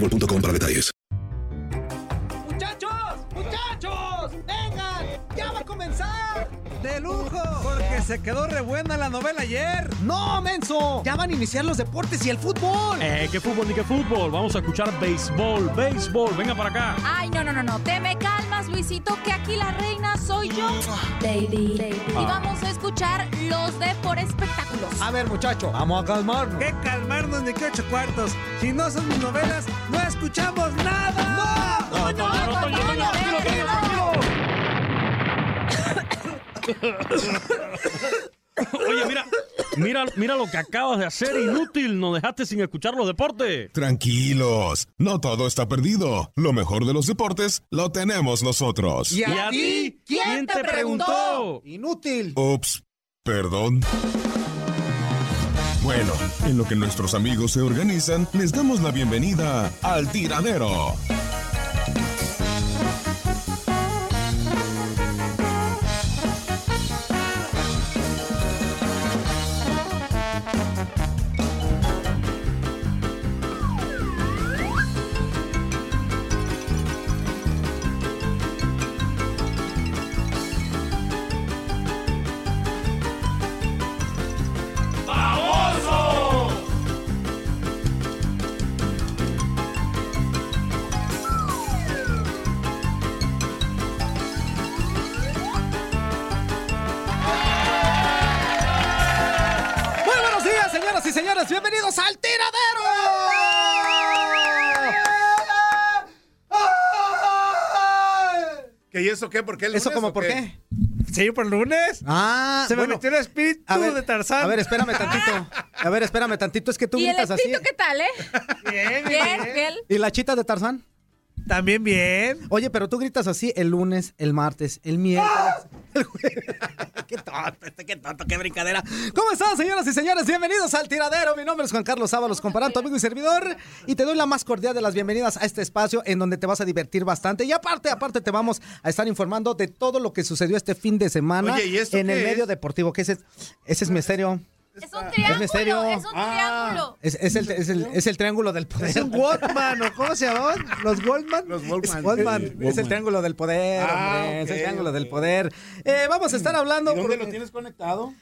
boostmobile.com para detalles. ¡Muchachos! ¡Muchachos! ¡Vengan! ¡Ya va a comenzar! ¡De lujo! Porque se quedó re buena la novela ayer. ¡No, menso! Ya van a iniciar los deportes y el fútbol. Eh, qué fútbol ni qué fútbol. Vamos a escuchar béisbol, béisbol. Venga para acá. Ay, no, no, no, no. Te me calmas, Luisito, que aquí la reina soy yo. Baby. Y vamos a escuchar los de por espectáculos. A ver, muchacho, vamos a calmarnos. ¿Qué calmarnos ni qué ocho cuartos? Si no son mis novelas, no escuchamos nada. ¡No! No, no, no, no, Toño, Toño, tranquilo, tranquilo, tranquilo. Oye, mira, mira, mira lo que acabas de hacer, inútil. Nos dejaste sin escuchar los deportes. Tranquilos, no todo está perdido. Lo mejor de los deportes lo tenemos nosotros. ¿Y a, ¿Y a ti? ¿Quién te preguntó? Inútil. Ups, perdón. Bueno, en lo que nuestros amigos se organizan, les damos la bienvenida al tiradero. Y eso qué? ¿Por qué el ¿Eso lunes como o por qué? qué? ¿Sí, por lunes? Ah, Se me bueno. metió el espíritu A ver, de Tarzán. A ver, espérame tantito. A ver, espérame tantito. Es que tú ¿Y el gritas así. espíritu qué tal, eh? Bien, Bien, bien. ¿Y la chita de Tarzán? También bien. Oye, pero tú gritas así el lunes, el martes, el miércoles. el jueves. qué tonto, este, qué tonto, qué brincadera. ¿Cómo están, señoras y señores? Bienvenidos al tiradero. Mi nombre es Juan Carlos Ábalos, comparanto, amigo y servidor. Y te doy la más cordial de las bienvenidas a este espacio en donde te vas a divertir bastante. Y aparte, aparte, te vamos a estar informando de todo lo que sucedió este fin de semana Oye, ¿y esto en el qué medio deportivo. Que ese, es- ese es misterio. Es un triángulo. misterio. Es un triángulo. Es, es el, es, el, es el triángulo del poder. Es un Walkman, ¿o cómo se llamaban? ¿Los Goldman? Los Es, Walkman. es el triángulo del poder, Ah, hombre, es el triángulo ok. del poder. Eh, vamos a estar hablando. ¿Y dónde porque- lo tienes conectado?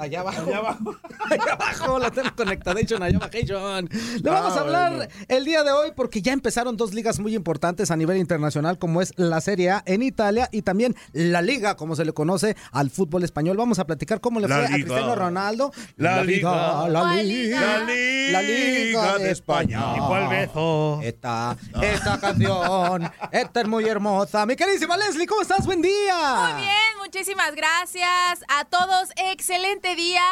Allá abajo. Allá abajo. allá abajo, la tengo conectadation, allá abajo. Le vamos a hablar bueno. el día de hoy porque ya empezaron dos ligas muy importantes a nivel internacional, como es la Serie A en Italia y también la Liga, como se le conoce al fútbol español. Vamos a platicar cómo le La fue a. Cristiano Ronaldo. La Liga. La ¿Cuál Liga. Liga? La Liga de España. ¿Y cuál beso? Esta, esta canción, esta es muy hermosa. Mi queridísima Leslie, ¿cómo estás? Buen día. Muy bien, muchísimas gracias a todos. Excelente día.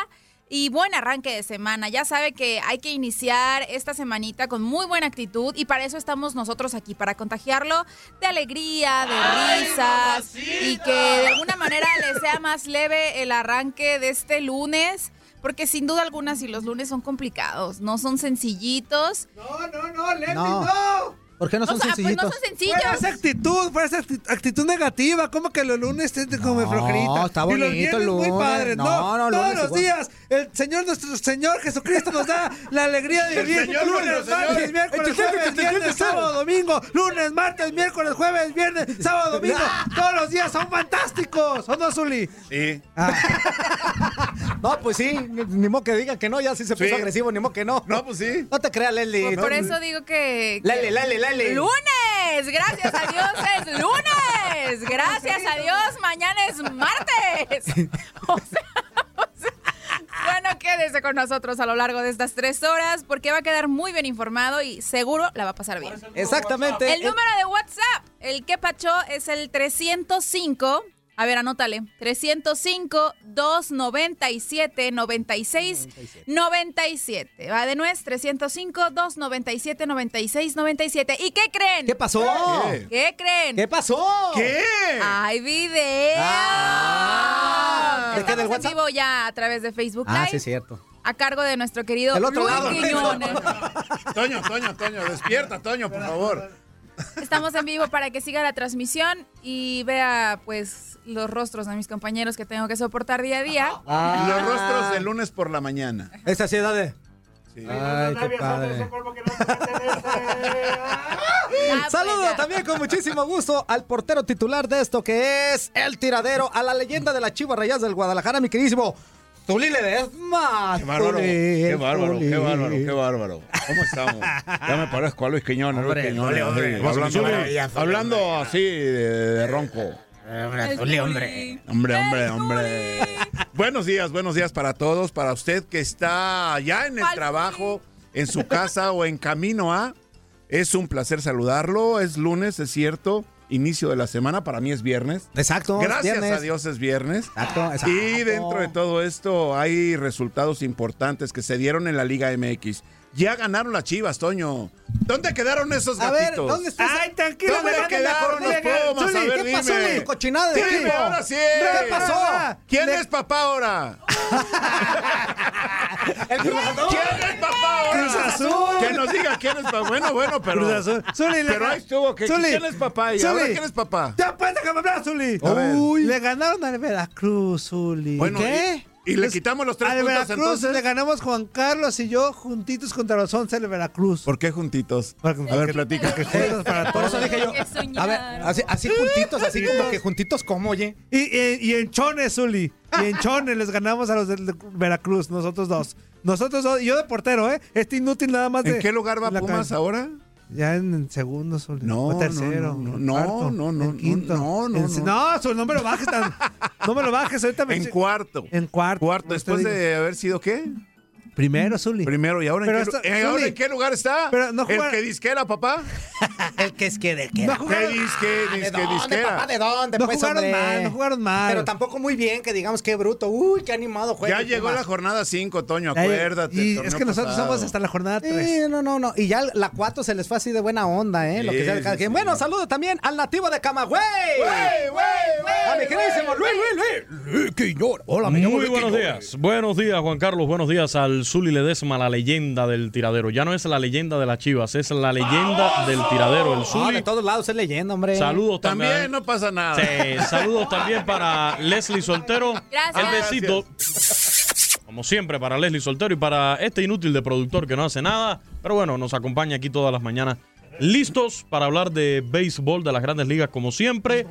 Y buen arranque de semana. Ya sabe que hay que iniciar esta semanita con muy buena actitud y para eso estamos nosotros aquí, para contagiarlo de alegría, de risas y que de alguna manera le sea más leve el arranque de este lunes. Porque sin duda alguna, si los lunes son complicados, no son sencillitos. No, no, no, Leslie, No. no. ¿Por qué no son O sea, pues no son sencillos. Fuera esa actitud, fuera esa acti- actitud negativa. ¿Cómo que los lunes te como No, flojerita? está y bonito los viernes el muy lunes. padres. No, No, no, todos lunes los días. El Señor, nuestro Señor Jesucristo nos da la alegría de vivir. Señor, lunes, martes, miércoles, jueves, viernes, sábado, domingo. Lunes, martes, miércoles, jueves, viernes, sábado, domingo. Todos los días son fantásticos. ¿O no, Zuli? Sí. No, pues sí, ni, ni modo que digan que no, ya sí se puso Sí. agresivo, ni modo que no. No, pues sí. No te creas, Leslie. Por, por No, eso digo que, que- Lele, lele, ¡Lunes! Gracias a Dios es lunes. Gracias a Dios mañana es martes. O sea, o sea, bueno, quédese con nosotros a lo largo de estas tres horas porque va a quedar muy bien informado y seguro la va a pasar bien. Exactamente. El número de WhatsApp, el que pacho es el 305. A ver, anótale. 305-297-96-97. Va de nuez, 305-297-96-97. ¿Y qué creen? ¿Qué pasó? ¿Qué? ¿Qué creen? ¿Qué pasó? ¿Qué? ¡Hay video! Ah. ¿De qué, del en WhatsApp? vivo ya a través de Facebook Live. Ah, sí, es cierto. A cargo de nuestro querido Luis lado. Quiñones. Toño, Toño, Toño, despierta, Toño, por favor. Estamos en vivo para que siga la transmisión y vea, pues, los rostros de mis compañeros que tengo que soportar día a día. Ah. Los rostros de lunes por la mañana. Esa sí, de. Sí. Ay, qué padre. Ah, pues Saludo también con muchísimo gusto al portero titular de esto que es el tiradero, a la leyenda de las Chivas Rayadas del Guadalajara, mi queridísimo Zuli Ledesma. Qué bárbaro, qué bárbaro, qué bárbaro, qué bárbaro. ¿Cómo estamos? Ya me parezco a Luis Quiñones, Luis Hombre, Quiñones, hombre, hombre. hablando, hablando así de, de ronco. El Zuli. Hombre, hombre, hombre. Buenos días, buenos días para todos, para usted que está ya en el ¿Cuál trabajo, en su casa o en camino a. Es un placer saludarlo. Es lunes, es cierto. Inicio de la semana, para mí es viernes. Exacto. Gracias viernes. a Dios es viernes. Exacto, exacto. Y dentro de todo esto hay resultados importantes que se dieron en la Liga MX. Ya ganaron las Chivas, Toño. ¿Dónde quedaron esos A ver, gatitos? ¿dónde está? Ay, tranquilo, ¿Dónde me quedaron los Pumas? A ver, ¿Qué pasó dime. en tu cochinada de Dime, ahora sí. ¿Qué pasó? ¿Quién Le- es papá ahora? El. ¿Quién es papá ahora? Cruz Azul. Que nos diga quién es papá. Bueno, bueno, pero. Cruz Azul. Zuli, le- Pero ahí estuvo. que- Zuli. ¿Quién es papá? ¿Y Zuli. ahora quién es papá? Ya pues déjame hablar, Zuli. Uy. Le ganaron al Veracruz, Zuli. Bueno, ¿Qué? Y, le quitamos los tres al puntos Veracruz entonces. le ganamos Juan Carlos y yo juntitos contra los 11 del Veracruz. ¿Por qué juntitos? Porque- A ver, platica. porque juntos para Por todos. eso dije yo. Que. A ver, así, así juntitos, así como que juntitos como, oye. Y, y, y en Chones, Zuli. Y en Chones les ganamos a los del de Veracruz, nosotros dos. Nosotros dos, y yo de portero, ¿eh? Este inútil nada más de. ¿En qué lugar va Pumas ahora? Ya en, segundo, Zuli. No, O tercero. no, no, no, cuarto, no, no, en quinto. no, no, En- no. No, Zuli, no me lo bajes tan. No me lo bajes, ahorita me. En cuarto. En cuarto. Cuarto, después de haber sido qué? Primero, Zuli. Primero, ¿y ahora, en qué, eh, ahora en qué lugar está? Pero no ¿El que disquera, papá? El que es que de que. No ¿Qué jugaron, disque, ¿De disque, dónde, disquera? papá? ¿De dónde? no pues, jugaron hombre? mal, no jugaron mal. Pero tampoco muy bien, que digamos qué bruto. Uy, qué animado juega. Ya llegó la jornada 5, Toño, acuérdate. Y es que nosotros pasado. somos hasta la jornada 3. Sí, no, no, no. Y ya la 4 se les fue así de buena onda, ¿eh? Lo que sea de cada sí, quien. sí. Bueno, saludo también al nativo de Camagüey. ¡Wey, wey, wey! A mi queridísimo Luis, Luis, Luis. Luis. Hola, llamo Muy buenos días. Buenos días, Juan Carlos. Buenos días al Zuli Ledesma, la leyenda del tiradero. Ya no es la leyenda de las chivas, es la leyenda del tiradero. El Ah, Zuli. de todos lados es leyenda, hombre. Saludos también. También no pasa nada. Sí, saludos también para Leslie Soltero. Gracias. El besito. Como siempre, para Leslie Soltero y para este inútil de productor que no hace nada. Pero bueno, nos acompaña aquí todas las mañanas. Listos para hablar de béisbol de las grandes ligas, como siempre.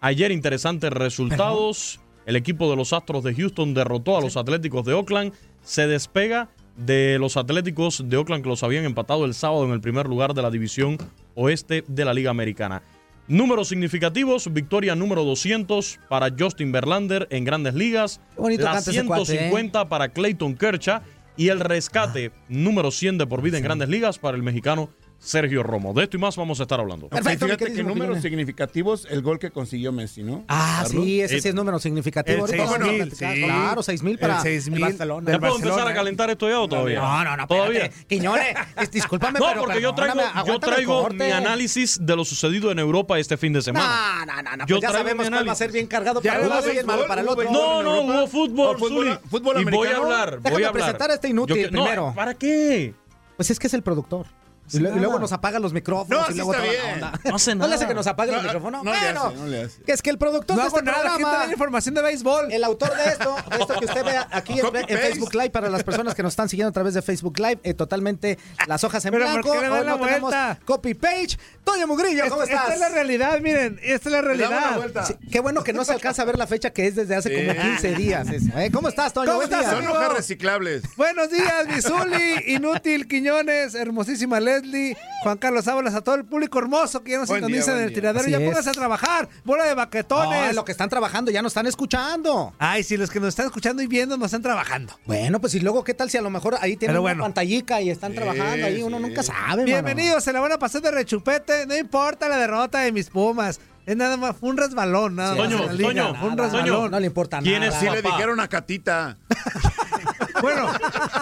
Ayer interesantes resultados. el equipo de los Astros de Houston derrotó a los Atléticos de Oakland. Se despega de los Atléticos de Oakland que los habían empatado el sábado en el primer lugar de la división oeste de la Liga Americana. Números significativos, victoria número 200 para Justin Verlander en grandes ligas, la canta ese cuate, 150 para Clayton Kershaw y el rescate número 100 de por vida en grandes ligas para el mexicano Sergio Romo. De esto y más vamos a estar hablando. Ok, fíjate que números significativos, el gol que consiguió Messi, ¿no? Ah, Carlos? sí, ese sí es número significativo. El Ahorita vamos a 6,000, platicar. sí. Claro, 6 mil para El 6,000 el Barcelona. ¿Ya puedo empezar a calentar esto ya o todavía? No, no, no, ¿Todavía? Quiñones, es- discúlpame, No, pero porque yo traigo, yo traigo mi análisis de lo sucedido en Europa este fin de semana. No, no, no, no, Yo pues ya sabemos cuál va a ser bien cargado Ya para hubo uno y bien malo béisbol, para el otro. No, no, hubo fútbol, ¿O fútbol- y voy a hablar, voy a hablar. presentar a este inútil primero. ¿Para qué? Pues es que es el productor. Y, lo- y luego nos apaga los micrófonos No, y sí luego está toda la bien. onda. No hace No le hace nada. que nos apague No, el micrófono. no le bueno, hace, no le hace. que es que el productor No de hago este nada, programa, está la información de béisbol. el autor de esto, de esto que usted ve aquí en, en. Facebook Live para las personas que nos están siguiendo a través de Facebook Live, eh, totalmente las hojas en Pero ¿por blanco. le Hoy no tenemos vuelta? copy page. Toño Mugrillo, ¿cómo Esta- estás? Esta es la realidad, miren. Esta es la Le realidad. Sí, qué bueno que no se alcanza a ver la fecha que es desde hace como 15 días. eso, ¿eh? ¿Cómo estás, Toño? ¿Cómo estás. Son hojas reciclables. Buenos días, Misuli, Inútil, Quiñones, hermosísima Leslie, Juan Carlos Ábalas, a todo el público hermoso que ya nos sintoniza en el día. tiradero. Así Ya es. pónganse a trabajar. Bola de baquetones. No, lo que están trabajando ya nos están escuchando. Ay, si los que nos están escuchando y viendo no están trabajando. Bueno, pues y luego, ¿qué tal si a lo mejor ahí tienen una pantallica y están trabajando ahí? Uno sí. nunca sabe, mano. Bienvenidos, se la van a pasar de rechupete. No importa la derrota de mis Pumas. Es nada más, fue un resbalón, nada Sí, más. Toño. Toño, un resbalón. No le importa ¿Quién nada. es Sí le dijeron a Catita. Bueno,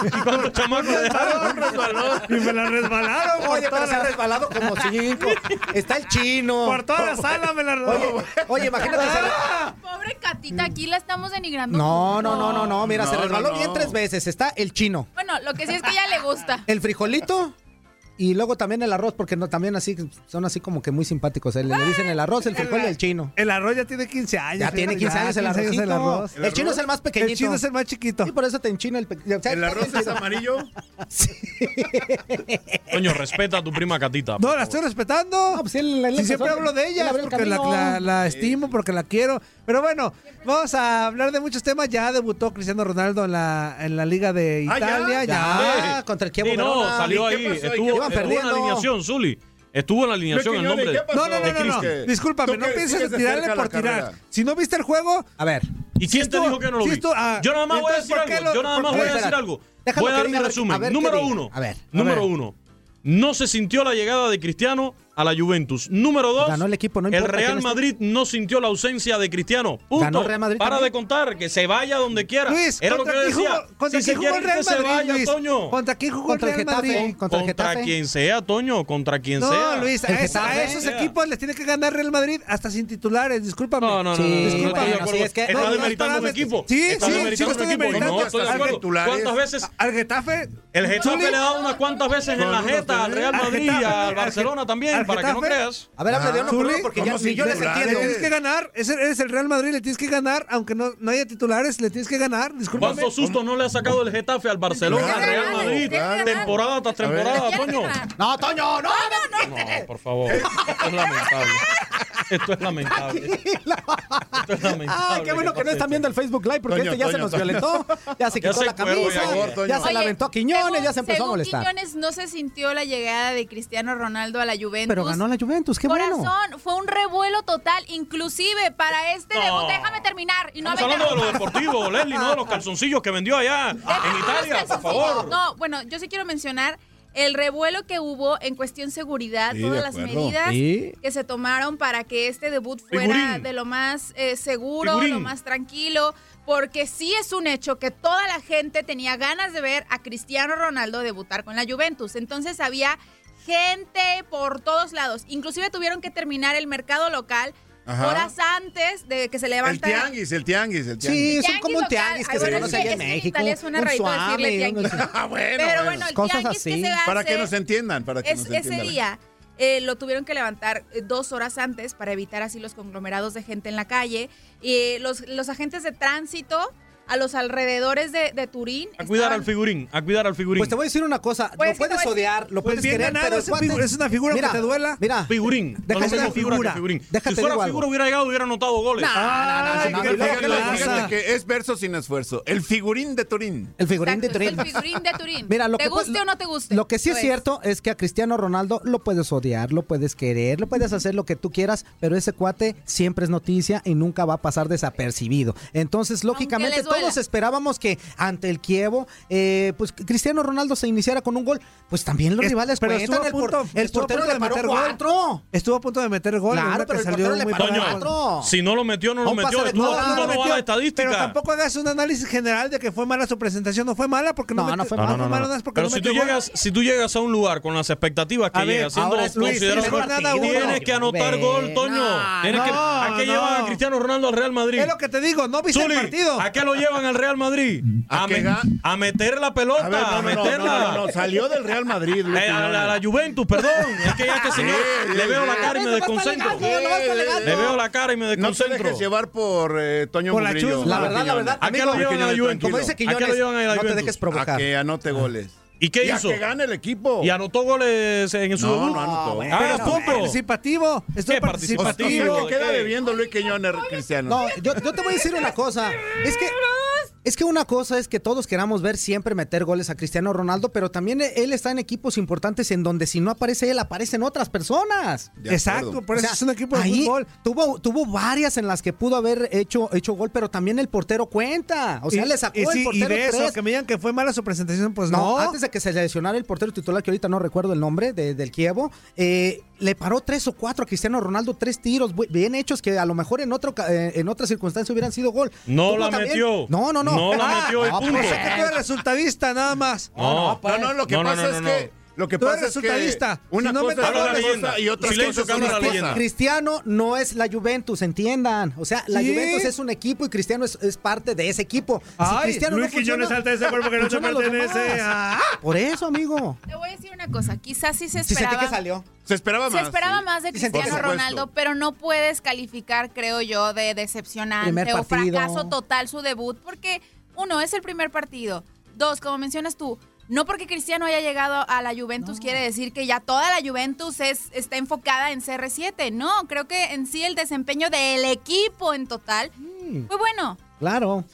¿Y cuántos chamacos y me la resbalaron Oye, pero se ha la, resbalado como cinco. Está el chino. por toda la sala. Me la Oye, oye, imagínate. se- Pobre Catita, aquí la estamos denigrando. No, no, no, no, no. Mira, se resbaló no, no. bien tres veces. Está el chino, Bueno, lo que sí es que ella le gusta. el frijolito y luego también el arroz, porque no, también así son así como que muy simpáticos. eh, Le, le dicen el arroz, el frijol y el chino. El arroz ya tiene 15 años. Ya tiene 15 años el 15 arrocito. el arroz. El chino es el más pequeñito. El chino es el más chiquito. Sí, por eso te enchina el pequeño. El arroz es amarillo. Toño, respeta a tu prima Catita. No, la estoy respetando. No, pues él- él Sí, empezó- siempre hablo de ella porque la- la estimo, porque la quiero. Pero bueno, vamos a hablar de muchos temas. Ya debutó Cristiano Ronaldo en la, en la Liga de Ah, ¿ya? Italia. ya. Ya, contra el Chievo Sí, no, salió ¿Y qué ahí. Estuvo, iban estuvo en la perdiendo? alineación, Zuli. Estuvo en la alineación el nombre. No, no, no, no, Discúlpame, no pienses tirarle por tirar. Si no viste el juego, A ver. ¿Y quién te dijo que no lo vi? ah, Yo nada más voy a decir ¿por qué algo. Yo nada más voy a decir algo. Voy a dar mi resumen. Número uno. A ver. Número uno. No se sintió la llegada de Cristiano a la Juventus. Número dos. Ganó el equipo, no el Real. Madrid no sintió la ausencia de Cristiano. Punto. Ganó Real Madrid Para también. de contar, que se vaya donde quiera. Luis, Era lo que ¿contra yo decía. jugó- contra si se quién jugó el Real Madrid, vaya, Luis? Toño. ¿Contra quién jugó Contra el Real Getafe. Madrid? Contra el Contra Getafe. quien sea, Toño. Contra quien No, sea. Luis, a, El es- a Getafe. esos equipos les tiene que ganar Real Madrid hasta sin titulares, discúlpame. No, no, no, Sí, no, no, no, estoy bueno, sí, es que- no, no, demeritando un equipo. Sí, sí, sí, un estoy equipo. demeritando. No. ¿Cuántas veces Al Getafe. El Getafe le ha dado unas cuantas veces en la jeta al Real Al Madrid y Getafe, al Barcelona también, para que no creas. A ver, hable de uno por uno porque ya ¿cómo ni yo les sin Le entiendo. tienes que ganar, es- eres el Real Madrid, le tienes que ganar, aunque no, no haya titulares, le tienes que ganar, discúlpame. ¿Cuántos sustos no le ha sacado el Getafe al Barcelona, al Real Madrid? Claro. Temporada tras temporada, ¿Quién Toño. No, Toño, no. No, por favor. Es lamentable. Esto es lamentable. Esto es lamentable. Ah, qué bueno que no están viendo el Facebook Live porque Toño, este ya se nos Toño. violentó, ya se Ya quitó se la camisa, ya, ya se la Oye, aventó a Quiñones, según- ya se empezó a molestar. Quiñones no se sintió la llegada de Cristiano Ronaldo a la Juventus. Pero ganó la Juventus, qué bueno. Corazón, fue un revuelo total, inclusive para este No. debut. Déjame terminar y no Estamos hablando de lo deportivo, Leslie, no de los calzoncillos que vendió allá en Italia, por favor. No, bueno, yo sí quiero mencionar el revuelo que hubo en cuestión seguridad, Sí, todas las medidas Sí. que se tomaron para que este debut fuera Figurín. de lo más eh, seguro, Figurín. lo más tranquilo, porque sí es un hecho que toda la gente tenía ganas de ver a Cristiano Ronaldo debutar con la Juventus. Entonces había gente por todos lados. Inclusive tuvieron que terminar el mercado local Ajá. horas antes de que se El levanta tianguis, el tianguis, el tianguis. Sí, es Tianguis como un tianguis que Ay, se bueno, conoce es allá en es México. Italia suena un suave, tianguis. Ah, bueno, Pero bueno, el Cosas tianguis así. que se hace Para que nos entiendan, para que es- nos ese entiendan. día eh, lo tuvieron que levantar eh, dos horas antes para evitar así los conglomerados de gente en la calle. Y los, los agentes de tránsito a los alrededores de, de Turín. A cuidar estaban- al figurín, a cuidar al figurín. Pues te voy a decir una cosa, Pues lo puedes decir- odiar, lo Pues puedes querer, ganado, pero es, cuate- es una figura Mira, que te duela. Mira, Figurín. Déjate no de mismo figura figura. figurín. Déjate si fuera algo. figura hubiera llegado hubiera anotado goles. No, no, no, no, fíjate, que es verso sin esfuerzo. El figurín de Turín. el figurín de Turín. El figurín de Turín. Mira, lo ¿Te guste o no te guste? Lo que sí es cierto es que a Cristiano Ronaldo lo puedes odiar, lo puedes querer, lo puedes hacer lo que tú quieras, pero ese cuate siempre es noticia y nunca va a pasar desapercibido. Entonces, lógicamente, duela. Todos esperábamos que ante el Kievo, eh, pues Cristiano Ronaldo se iniciara con un gol. Pues también los Es- rivales pero cuentan. estuvo a El, por- punto- el estuvo a portero le de paró meter gol. cuatro. Estuvo a punto de meter gol. Claro, pero que el salió portero le paró cuatro. Si no lo metió, no lo metió. Estuvo a punto, no va estadística. Pero tampoco hagas un análisis general de que fue mala su presentación. No fue mala porque no, No, metió- no fue mala. no, no, no. Pero no si tú, llegas, si tú llegas a un lugar con las expectativas que llegas, siendo considerado tienes que anotar gol, Toño. Tienes que, ¿A qué llevan a Cristiano Ronaldo al Real Madrid? Es lo que te digo, no viste el partido. ¿A qué lo llevan al Real Madrid? ¿A A, me- a meter la pelota, A ver, a no, no, no, meterla. no, no, no, salió del Real Madrid. Luis Eh, a, la, a la. Juventus, perdón. Es que ya este señor Sí, le veo sí. la cara y me a desconcentro. a. Le veo la cara y me No te desconcentro. dejes llevar por eh, Toño Por la. La verdad, la verdad, ¿A qué lo llevan a la Juventus? Como dice ¿A qué Quiñones, lo llevan a la no te dejes A provocar. que anote goles. ¿Y qué Y a hizo? que gane el equipo. ¿Y anotó goles en su No, debut? no anotó. Ah, Pero estuvo punto. participativo. Estuvo ¿Qué O sea, participativo. que queda debiendo Luis Quiñones, Cristiano. No, yo, yo te voy a decir una cosa. Es que, es que una cosa es que todos queramos ver siempre meter goles a Cristiano Ronaldo, pero también él está en equipos importantes en donde si no aparece él, aparecen otras personas. De Exacto, por O eso sea, es un equipo de ahí fútbol. Tuvo, tuvo varias en las que pudo haber hecho, hecho gol, pero también el portero cuenta. O sea, Y- le sacó y, el sí, y portero de eso, tres. que me digan que fue mala su presentación, pues No, no. antes de que se lesionara el portero titular, que ahorita no recuerdo el nombre, de- del Kievo, eh, le paró tres o cuatro a Cristiano Ronaldo, tres tiros bien hechos que a lo mejor en otro ca- eh, en otra circunstancia hubieran sido gol. No Tuvo la también- metió. No, no, no. No la Ah, metió, no, punto. pues, O sea que tú eres resultadista, nada más. No, No, no, lo que No, no, pasa no, es no, que. Lo que Tú pasa eres es que. resultadista. Una Si no cosa es una leyenda. y otra Silencio, cosa que es cosa. leyenda. Cristiano no es la Juventus, entiendan. O sea, la Sí. Juventus es un equipo y Cristiano es, es parte de ese equipo. Si Ay, Cristiano Luis no funciona, Quiñones salta de ese cuerpo que no te pertenece. Ah. Por eso, amigo. Te voy a decir una cosa. Quizás sí se Si esperaba. que salió. Se esperaba Se más. esperaba sí. más de que Cristiano Ronaldo, pero no puedes calificar, creo yo, de decepcionante o fracaso total su debut, porque uno, es el primer partido. Dos, como mencionas tú, no porque Cristiano haya llegado a la Juventus quiere decir que ya toda la Juventus es, está enfocada en CR7. No, creo que en sí el desempeño del equipo en total fue bueno. Claro.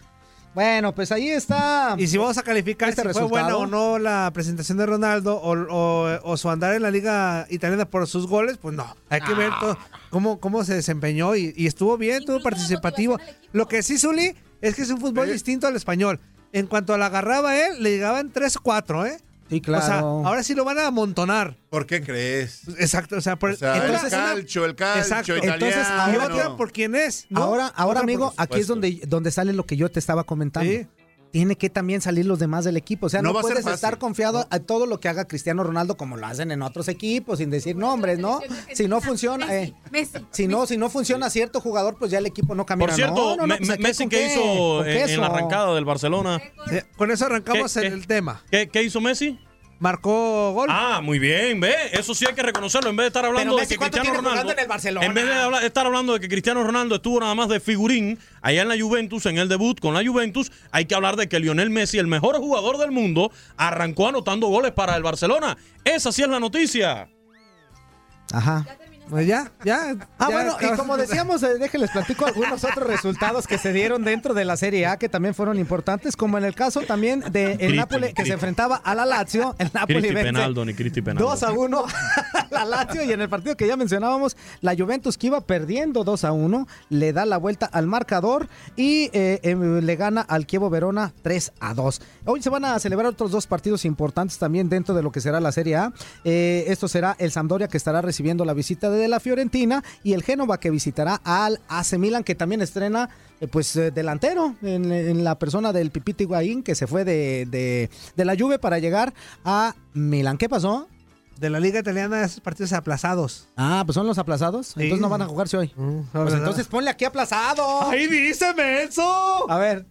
Bueno, pues ahí está. Y si vamos a calificar Este si fue resultado. buena o no la presentación de Ronaldo o, o- o su andar en la liga italiana por sus goles, pues no. Hay que ver todo, cómo, cómo se desempeñó y, y estuvo bien, estuvo participativo. Lo que sí, Zuli, es que es un fútbol distinto al español. En cuanto la agarraba él, le llegaban 3 o 4, ¿eh? Sí, claro. O sea, ahora sí lo van a amontonar. ¿Por qué crees? Exacto, o sea, por O sea, entonces, el calcio, el calcio Exacto. italiano. Entonces, ahora otra por quién es. ¿no? Ahora, ahora amigo, aquí es donde, donde sale lo que yo te estaba comentando. Sí. Tiene que también salir los demás del equipo. O sea, No puedes estar confiado a todo lo que haga Cristiano Ronaldo como lo hacen en otros equipos, sin decir nombres, ¿no? Si no funciona, Messi, eh, Messi, si no, si no funciona cierto jugador, pues ya el equipo no camina. Por cierto, no, no, no, Me- pues Messi que qué, hizo en, la arrancada del Barcelona. Con eso arrancamos ¿Qué- el, qué? el tema. ¿Qué, qué hizo Messi? Marcó gol. Ah, muy bien, ve. Eso sí hay que reconocerlo. En vez de estar hablando Pero de que ¿cuánto Cristiano Ronaldo. en el Barcelona? En vez de hablar- estar hablando de que Cristiano Ronaldo estuvo nada más de figurín allá en la Juventus, en el debut con la Juventus, hay que hablar de que Lionel Messi, el mejor jugador del mundo, arrancó anotando goles para el Barcelona. Esa sí es la noticia. Ajá. Pues ya, ya. Ah, ya bueno, y como decíamos, eh, déjenles platico algunos otros resultados que se dieron dentro de la Serie A que también fueron importantes, como en el caso también de el Napoli que se enfrentaba a la Lazio. El Napoli Cristi vence Penaldo, ni Cristi Penaldo. 2 a 1 a la Lazio y en el partido que ya mencionábamos, la Juventus que iba perdiendo 2 a 1, le da la vuelta al marcador y eh, eh, le gana al Chievo Verona 3 a 2. Hoy se van a celebrar otros dos partidos importantes también dentro de lo que será la Serie A. Eh, esto será el Sampdoria que estará recibiendo la visita de la Fiorentina y el Génova que visitará al AC Milan que también estrena eh, pues eh, delantero en, en la persona del Pipito Higuaín que se fue de, de, de la Juve para llegar a Milan. ¿Qué pasó? De la Liga Italiana, esos partidos aplazados. Ah, pues son los aplazados. Entonces no van a jugarse hoy. Pues entonces ponle aquí aplazado. ¡Ahí dice menso! A ver.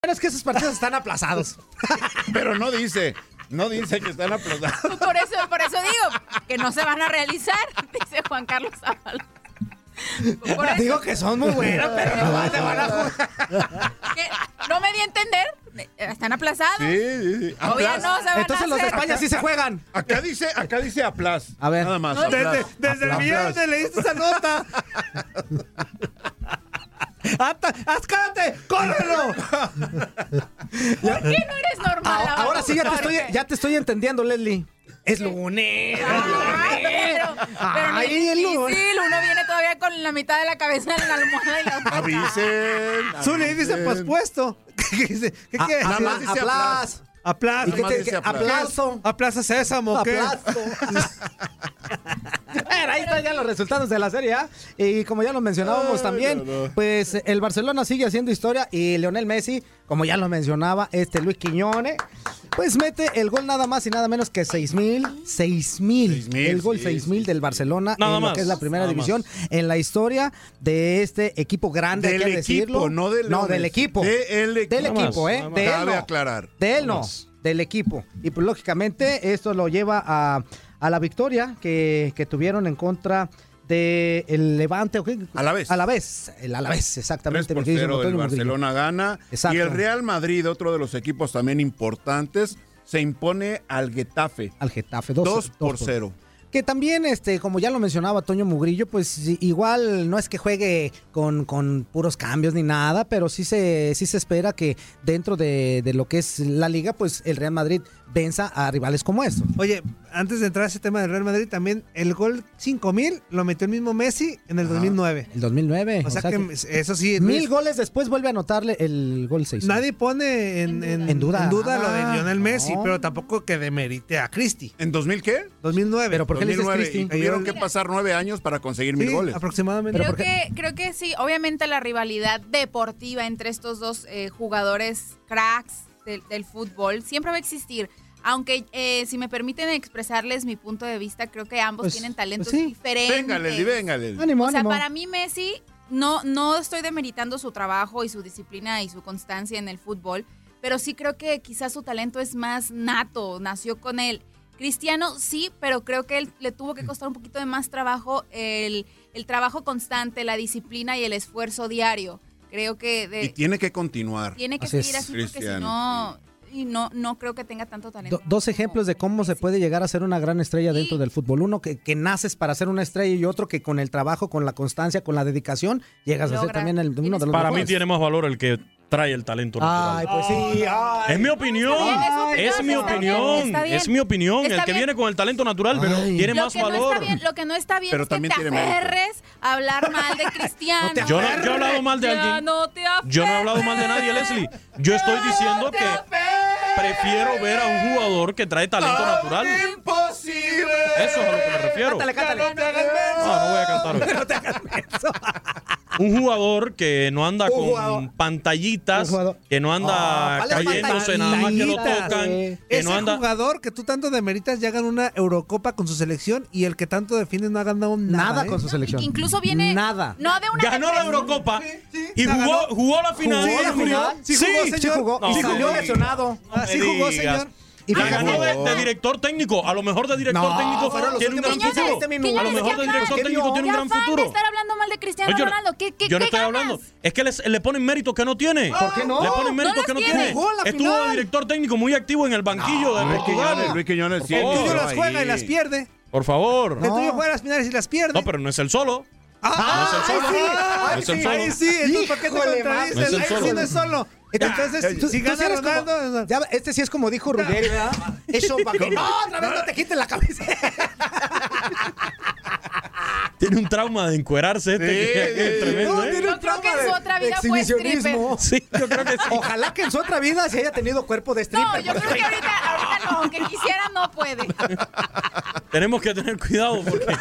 Pero es que esos partidos están aplazados. Pero no dice, no dice que están aplazados. Por eso, por eso digo que no se van a realizar, dice Juan Carlos Ábalos. Por eso. Digo que son muy buenas, pero no te van a jugar. ¿Qué? No me di a entender. Están aplazados. Sí, sí, sí. No se van Entonces a los de. España sí se juegan. Acá dice, acá dice Aplas. A ver. Nada más. Desde, Aplas. desde el viernes leíste esa nota. ¡Ata- ¡Haz cállate! ¡Córrelo! ¿Por qué no eres normal? Ah, ahora sí ya te estoy, Jorge? ya te estoy entendiendo, Leslie. Es lunes. Ay, pero, pero no es Ay, el lunes. difícil. Uno viene todavía con la mitad de la cabeza en la almohada y la otra. Avisen. Zuli dice avisen. pospuesto. ¿Qué? ¿Qué A- a- más dice Aplas. Aplaza. ¿Y qué te- aplazo. aplazo? Aplaza Sésamo, ¿qué? Aplasto. Bueno, ahí están ya los resultados de la Serie A. Y como ya lo mencionábamos Ay, también, no, no. pues el Barcelona sigue haciendo historia y Leonel Messi, como ya lo mencionaba, este Luis Quiñone, pues mete el gol nada más y nada menos que 6 mil, 6 mil. 6,000, El gol sí, 6 mil sí. del Barcelona Nada en lo más, que es la primera división en la historia de este equipo grande, hay Del que decirlo. equipo, no del No, Leones. del equipo. De el equipo. Del equipo, ¿eh? De él no. aclarar. De él no, del equipo. Y pues lógicamente esto lo lleva a, a la victoria que, que tuvieron en contra de el Levante. ¿o qué? Alavés. Alavés, el Alavés, 3 exactamente. por mi querido 0 el Antonio Murillo. Barcelona gana. Exacto. Y el Real Madrid, otro de los equipos también importantes, se impone al Getafe. Al Getafe, 2 2 por 0. Que también, este, como ya lo mencionaba Toño Mugrillo, pues igual no es que juegue con, con puros cambios ni nada, pero sí se, sí se espera que dentro de, de lo que es la liga, pues el Real Madrid venza a rivales como estos. Oye, antes de entrar a ese tema del Real Madrid, también el gol 5000 lo metió el mismo Messi en el 2009. El 2009. O sea que eso sí, Mil Luis, goles después vuelve a anotarle el gol 6. nadie pone en, en- En duda. en duda lo de Ah, Lionel Messi, no. pero tampoco que demerite a Cristi. ¿En 2000 qué? 2009. Pero ¿por qué le dices 2009. Y Cristi? tuvieron que pasar nueve años para conseguir mil goles. aproximadamente. Creo que, creo que sí, obviamente la rivalidad deportiva entre estos dos eh, jugadores cracks del, del fútbol siempre va a existir. Aunque eh, si me permiten expresarles mi punto de vista, creo que ambos Pues- tienen talentos pues sí. diferentes. Venga, Leslie. Ánimo, O sea, ánimo. para mí Messi, no, no estoy demeritando su trabajo y su disciplina y su constancia en el fútbol, pero sí creo que quizás su talento es más nato, nació con él. Cristiano sí, pero creo que él le tuvo que costar un poquito de más trabajo el, el trabajo constante, la disciplina y el esfuerzo diario. Creo que de- Y tiene que continuar. tiene que Así es. seguir así porque si Cristiano, no, y no, no creo que tenga tanto talento. Do- dos ejemplos de cómo se puede llegar a ser una gran estrella dentro del fútbol. Uno que, que naces para ser una estrella y otro que con el trabajo, con la constancia, con la dedicación, llegas a ser también el, uno de los Para mí tiene más valor el que trae el talento natural. Ay, pues sí. ay. Es mi opinión. bien, es Es su opinión, mi está bien, opinión. está bien. Es mi opinión. Está El que bien. viene con el talento natural pero Ay. tiene Lo más que, no valor. está bien, lo que no está bien Pero es que también te tiene mérito. aferres a hablar mal de Cristiano. te Yo no, yo he hablado mal de Ya alguien. no te Yo no he hablado mal de nadie, Leslie. Yo estoy diciendo que prefiero ver a un jugador que trae talento natural. ¡Imposible! Eso es a lo que me refiero. Cántale, cántale. No, voy a cantar hoy. Un jugador que no anda con jugador. pantallitas, que no anda Ah, ¿cuáles cayéndose nada más que lo tocan, que Ese no anda. jugador que tú tanto demeritas ya ganó una Eurocopa con su selección y el que tanto defiendes no ha ganado nada. Nada ¿eh? con su selección. Incluso viene. Nada. No de una. Ganó la Eurocopa y jugó, ganó. jugó la final. ¿Jugó la final? Sí jugó, señor. Sí jugó. No, y salió lesionado. Ah, sí me jugó, señor. Y La ganó de, de director técnico. A lo mejor de director No, técnico tiene un gran futuro. 15 minutos. A lo mejor de director ¿Qué técnico tiene un gran fan de futuro. estar hablando mal de Cristiano Oye, Ronaldo. ¿Qué, qué, yo no qué estoy ganas? hablando. Es que les- le ponen méritos que no tiene. ¿Por qué no? Le ponen méritos No que no tiene. Estuvo de director técnico muy activo en el banquillo de Luis Quiñones, Portugal. Luis Quiñones sí. Por favor. El tuyo las juega y las pierde. Por favor. El tuyo juega las finales y las pierde. No, pero no es el solo. Ah, no es el ahí solo. ahí sí, ahí sí, entonces ¿por qué te contradices? Ahí sí no es solo. Entonces, Tú- si gana eres como- Ronaldo, ya, este sí es como dijo Ruggeri, ¿verdad? Eso para que no, otra vez no te quiten la cabeza. Tiene un trauma de encuerarse este Sí, tremendo, No, ¿eh? tiene un Yo creo que trauma en su de- otra vida fue exhibicionismo. Sí, yo creo que sí. Ojalá que en su otra vida se haya tenido cuerpo de stripper. No, yo creo que ahorita, ahorita no, aunque quisiera, no puede. Tenemos que tener cuidado porque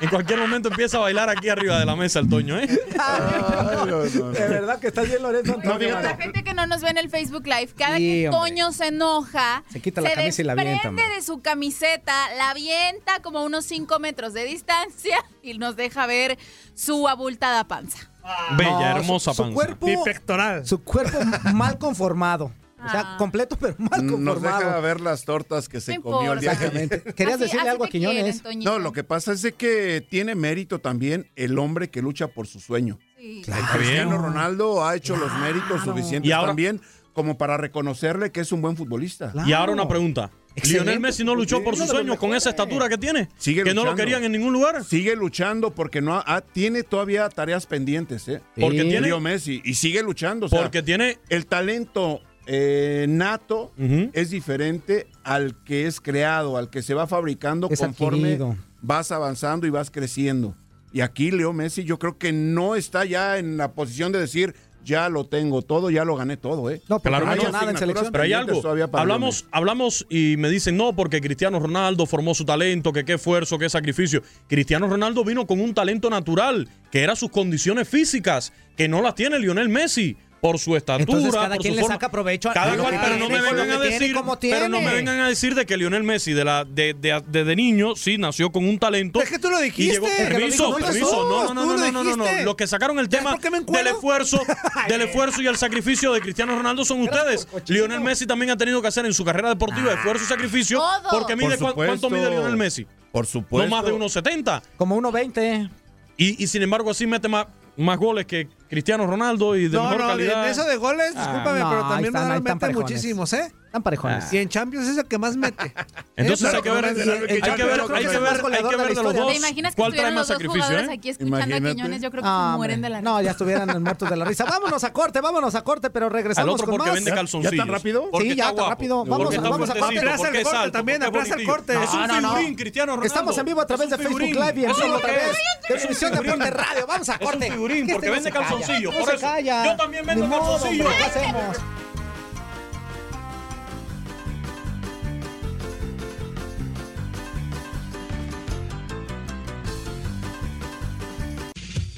en cualquier momento empieza a bailar aquí arriba de la mesa el Toño, ¿eh? Ay, no, no, no. De verdad que estás bien, Lorenzo Antonio. La gente que no nos ve en el Facebook Live, cada Sí, que hombre. Toño se enoja, Se quita la camisa y la avienta, desprende hombre. de su camiseta, la avienta como a unos 5 metros de distancia y nos deja ver su abultada panza. Bella, No, hermosa su, su panza. cuerpo, mi pectoral. su cuerpo mal conformado. O sea, completo pero mal Nos conformado. deja ver las tortas que se No comió el día. Exactamente. Querías Así- decirle así algo a quieren, Quiñones. No, lo que pasa es de que tiene mérito también el hombre que lucha por su sueño. Sí. Cristiano Ronaldo ha hecho los méritos suficientes Y ahora- también como para reconocerle que es un buen futbolista. Claro. Y ahora una pregunta. Excelente ¿Lionel Messi no luchó por los sueños con esa estatura que tiene? Sigue que no lo querían en ningún lugar. Sigue luchando porque no ha- ha- tiene todavía tareas pendientes, ¿eh? Porque Sí. tiene- Leo Messi y sigue luchando. o sea, Porque tiene. el talento eh, nato es diferente al que es creado, al que se va fabricando Es conforme adquirido. vas avanzando y vas creciendo. Y aquí Leo Messi yo creo que no está ya en la posición de decir, ya lo tengo todo, ya lo gané todo, ¿eh? No, Claro no ha que hecho no. nada en selección. Pero hay algo. Hablamos, hablamos y me dicen, no, porque Cristiano Ronaldo formó su talento, que qué esfuerzo, qué sacrificio. Cristiano Ronaldo vino con un talento natural, que era sus condiciones físicas, que no las tiene Lionel Messi. Por su estatura, Entonces, cada por quien su le forma. saca provecho a- Cada cual, pero no me vengan a decir, pero no me vengan a decir de que Lionel Messi de la de, de, de- de niño sí nació con un talento. Es que tú lo y dijiste. lo permiso, no permiso. No, no, no, no, no, no, no. Los que sacaron el ¿Ya tema del esfuerzo, del esfuerzo y el sacrificio de Cristiano Ronaldo son ustedes. Lionel Messi también ha tenido que hacer en su carrera deportiva esfuerzo y sacrificio. Todo. Porque mide Por cu- cuánto mide Lionel Messi. Por No supuesto. más de unos 70. Como 1.20. Y, y sin embargo así mete más, más goles que Cristiano Ronaldo y de No, mejor no, calidad. en eso de goles, discúlpame, no, pero también están, Ronaldo mete parejones. muchísimos, ¿eh? Están parejones. Y en Champions es el que más mete. Entonces hay que ver, hay que ver, hay que ver, hay que ver, de de los dos. ¿Te imaginas que ¿Cuál trae estuvieran más los dos sacrificio? jugadores eh? aquí escuchando a Imagínate. Quiñones? Yo creo que Ah, se mueren de la hombre. No, ya estuvieran muertos de la risa. Vámonos a corte, vámonos a corte, pero Al regresamos otro con porque más. vende calzoncillos. ¿Ya tan rápido? Sí, ya, tan rápido. Vamos, vamos a corte. Aplaza el corte también, aplaza el corte. Es un figurín, Cristiano Ronaldo. Estamos en vivo a través de Facebook. Live y en vivo lo otra que vez. es. Televisión Es un Deporte. Radio. Vamos a Es un corte. figurín, Que porque vende calla, calzoncillos, No por se eso. calla. Yo también vendo calzoncillos. ¿qué hacemos?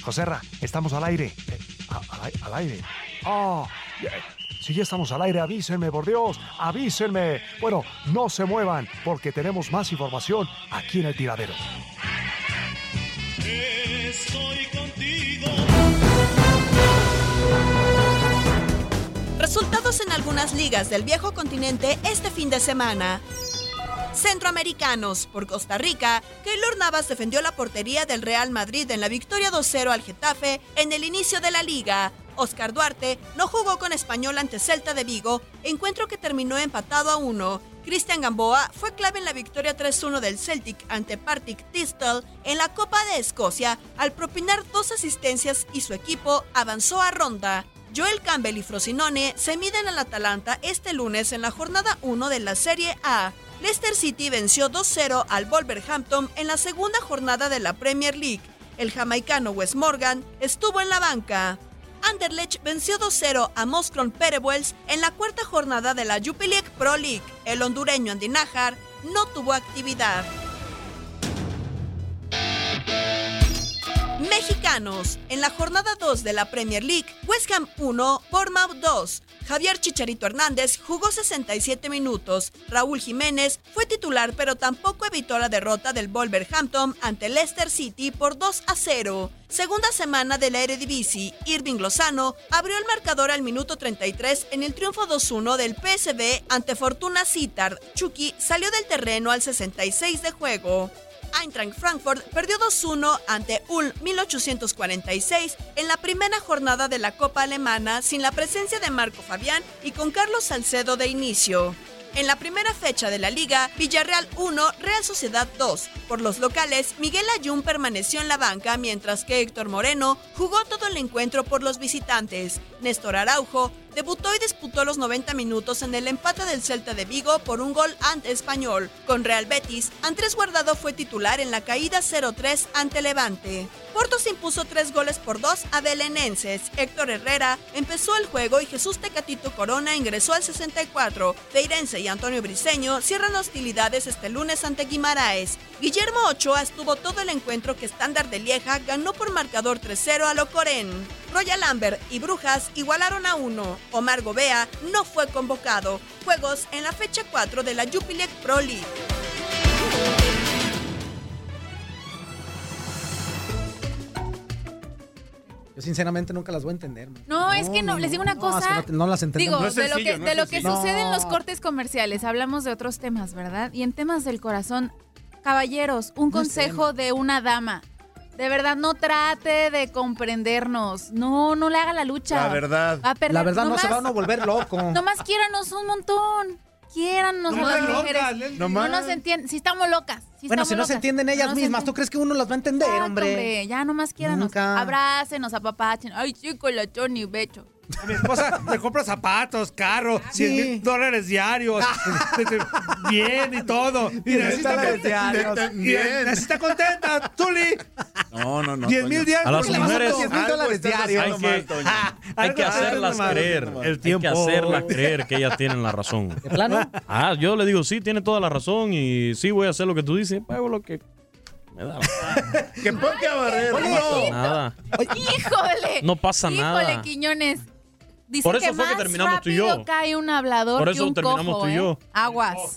Joserra, estamos al aire. Eh, al, al aire. Ah, eh, si ya estamos al aire, avísenme, por Dios, avísenme. Bueno, no se muevan, porque tenemos más información aquí en el tiradero. Resultados en algunas ligas del viejo continente este fin de semana. Centroamericanos. Por Costa Rica, Keylor Navas defendió la portería del Real Madrid en la victoria 2-0 al Getafe en el inicio de la liga. Oscar Duarte no jugó con Español ante Celta de Vigo, encuentro que terminó empatado a 1. Cristian Gamboa fue clave en la victoria 3-1 del Celtic ante Partick Thistle en la Copa de Escocia al propinar dos asistencias y su equipo avanzó a ronda. Joel Campbell y Frosinone se miden al Atalanta este lunes en la jornada 1 de la Serie A. Leicester City venció 2-0 al Wolverhampton en la segunda jornada de la Premier League. El jamaicano Wes Morgan estuvo en la banca. Anderlecht venció 2-0 a Moskron Perebuels en la cuarta jornada de la Jupiler Pro League. El hondureño Andy no tuvo actividad. Mexicanos. En la jornada 2 de la Premier League, West Ham 1, Bournemouth 2. Javier Chicharito Hernández jugó 67 minutos. Raúl Jiménez fue titular, pero tampoco evitó la derrota del Wolverhampton ante Leicester City por 2 a 0. Segunda semana de la Eredivisie, Irving Lozano abrió el marcador al minuto 33 en el triunfo 2-1 del PSV ante Fortuna Sittard. Chucky salió del terreno al 66 de juego. Eintracht Frankfurt perdió 2-1 ante Ulm 1846 en la primera jornada de la Copa Alemana sin la presencia de Marco Fabián y con Carlos Salcedo de inicio. En la primera fecha de la liga, Villarreal 1, Real Sociedad 2. Por los locales, Miguel Ayun permaneció en la banca mientras que Héctor Moreno jugó todo el encuentro por los visitantes. Néstor Araujo debutó y disputó los 90 minutos en el empate del Celta de Vigo por un gol ante Español. Con Real Betis, Andrés Guardado fue titular en la caída 0-3 ante Levante. Porto se impuso tres goles por dos a Belenenses. Héctor Herrera empezó el juego y Jesús Tecatito Corona ingresó al 64. Feirense y Antonio Briseño cierran hostilidades este lunes ante Guimaraes. Guillermo Ochoa estuvo todo el encuentro que Estándar de Lieja ganó por marcador 3-0 a Locorén. Royal Amber y Brujas igualaron a uno. Omar Gobea no fue convocado. Juegos en la fecha 4 de la Jupiler Pro League. Yo sinceramente nunca las voy a entender. man. No, es que no, les digo una no, cosa. es que no las entendemos. Digo, de lo que, no de es lo que sencillo. sucede en los cortes comerciales, hablamos de otros temas, ¿verdad? Y en temas del corazón, caballeros, un consejo de una dama. De verdad, no trate de comprendernos. No, no le haga la lucha. La verdad. Va a perder. La verdad no se van a volver loco. Nomás quiéranos un montón. Quiéranos No las más mujeres. locas, Leslie. no nos entienden. Si estamos locas. si bueno, estamos si no se entienden ellas No mismas, ¿tú crees que uno las va a entender, Exacto, hombre? Ya nomás quiéranos. Nunca. Abrácenos, apapachen. Ay, sí, con la Johnny Becho. A mi esposa le compra zapatos, carro, Sí. 10 mil dólares diarios. bien y todo. Y necesita, necesita contenta, Zuli. No, no, no. 10 mil diarios. A las mujeres- 10 mil dólares diarios. Hay que, hay hacerlas creer. El Hay que tiempo. hacerlas creer que ellas tienen la razón. ¿De plano? Ah, yo le digo, sí, tiene toda la razón y sí voy a hacer lo que tú dices. Hago lo que me da la Que ponte a barrer. Oye, no. nada. ¡Híjole! No pasa Híjole, nada. Quiñones. Dice Por eso que fue que más terminamos tú y yo. cae un hablador Por que eso un terminamos cojo, tú y ¿eh? yo. Aguas.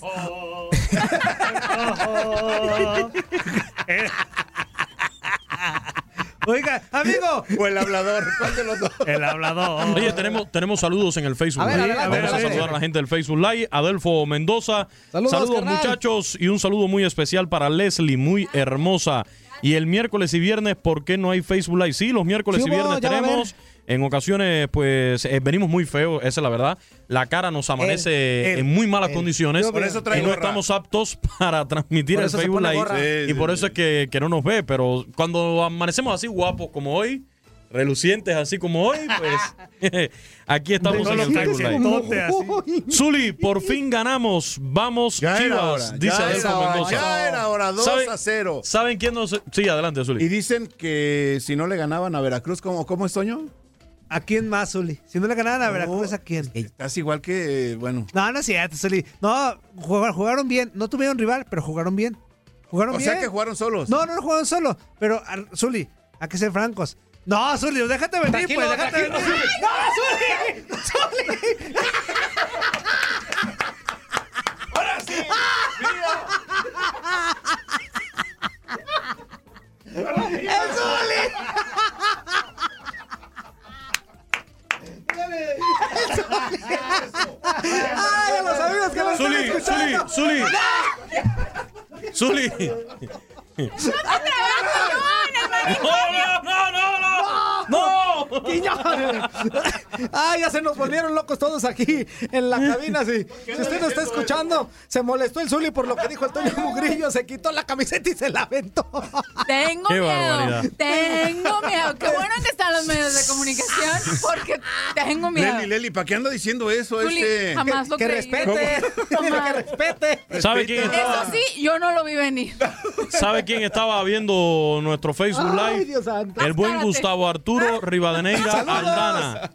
Oiga, amigo. O el hablador. ¿Cuál de los dos? El hablador. Oye, tenemos, tenemos saludos en el Facebook. A ver, Live. adelante, Vamos a saludar a la gente del Facebook Live. Adelfo Mendoza. Saludos, carnal. muchachos. Y un saludo muy especial para Leslie, muy hermosa. Y el miércoles y viernes, ¿por qué no hay Facebook Live? Sí, los miércoles Sí y viernes tenemos. En ocasiones, pues, eh, venimos muy feos, esa es la verdad. La cara nos amanece el- en muy malas el- condiciones. por eso y traigo no gorra. estamos aptos para transmitir Por el Facebook Live. y Sí, por sí, eso es que, que no nos ve. Pero cuando amanecemos así guapos como hoy, relucientes así como hoy, pues aquí estamos No en el Facebook Live. Zuli, por fin ganamos. Vamos, Ya Chivas, hora. dice Ya Adelfo. Mendoza. Ya era hora. 2 ¿Saben- a 0. ¿Saben quién nos.? Sí, adelante, Y Zuli. dicen que si no le ganaban a Veracruz, ¿cómo, cómo es, Toño? ¿A quién más, Zuli? Si no le ganaban a Veracruz, ¿a quién? Estás igual que, bueno. No, no es cierto, Zuli. No, jugaron, jugaron bien. No tuvieron rival, pero jugaron bien. Jugaron O bien. sea que jugaron solos. No, no, no jugaron solo. Pero, a- Zuli, hay que ser francos. No, Zuli, déjate venir, Tranquilo, pues, déjate tranquilo, venir. Zuli. ¡No, Zuli! ¡Zuli! ¡Ay, a los amigos que nos están Zuli, Zuli, escuchando! Zuli. Zuli. No, no, no, no, no. No. ¡Quiñones! ¡Ay, ya se nos volvieron locos todos aquí en la cabina! Si, si usted no está escuchando, se molestó el Zuli por lo que dijo el Toño Mugrillo, se quitó la camiseta y se la aventó. Tengo Qué miedo. barbaridad. Tengo miedo. Qué bueno que están los medios de comunicación porque tengo miedo. Leli, Leli, ¿para qué anda diciendo eso Zuli, este? jamás lo que creí. respete, que respete. ¿Sabe quién Eso sí, yo no lo vi venir. ¿Sabe quién estaba viendo nuestro Facebook Ay, Live? Dios santo. El buen. Gustavo Arturo Rivadeneira. Aldana.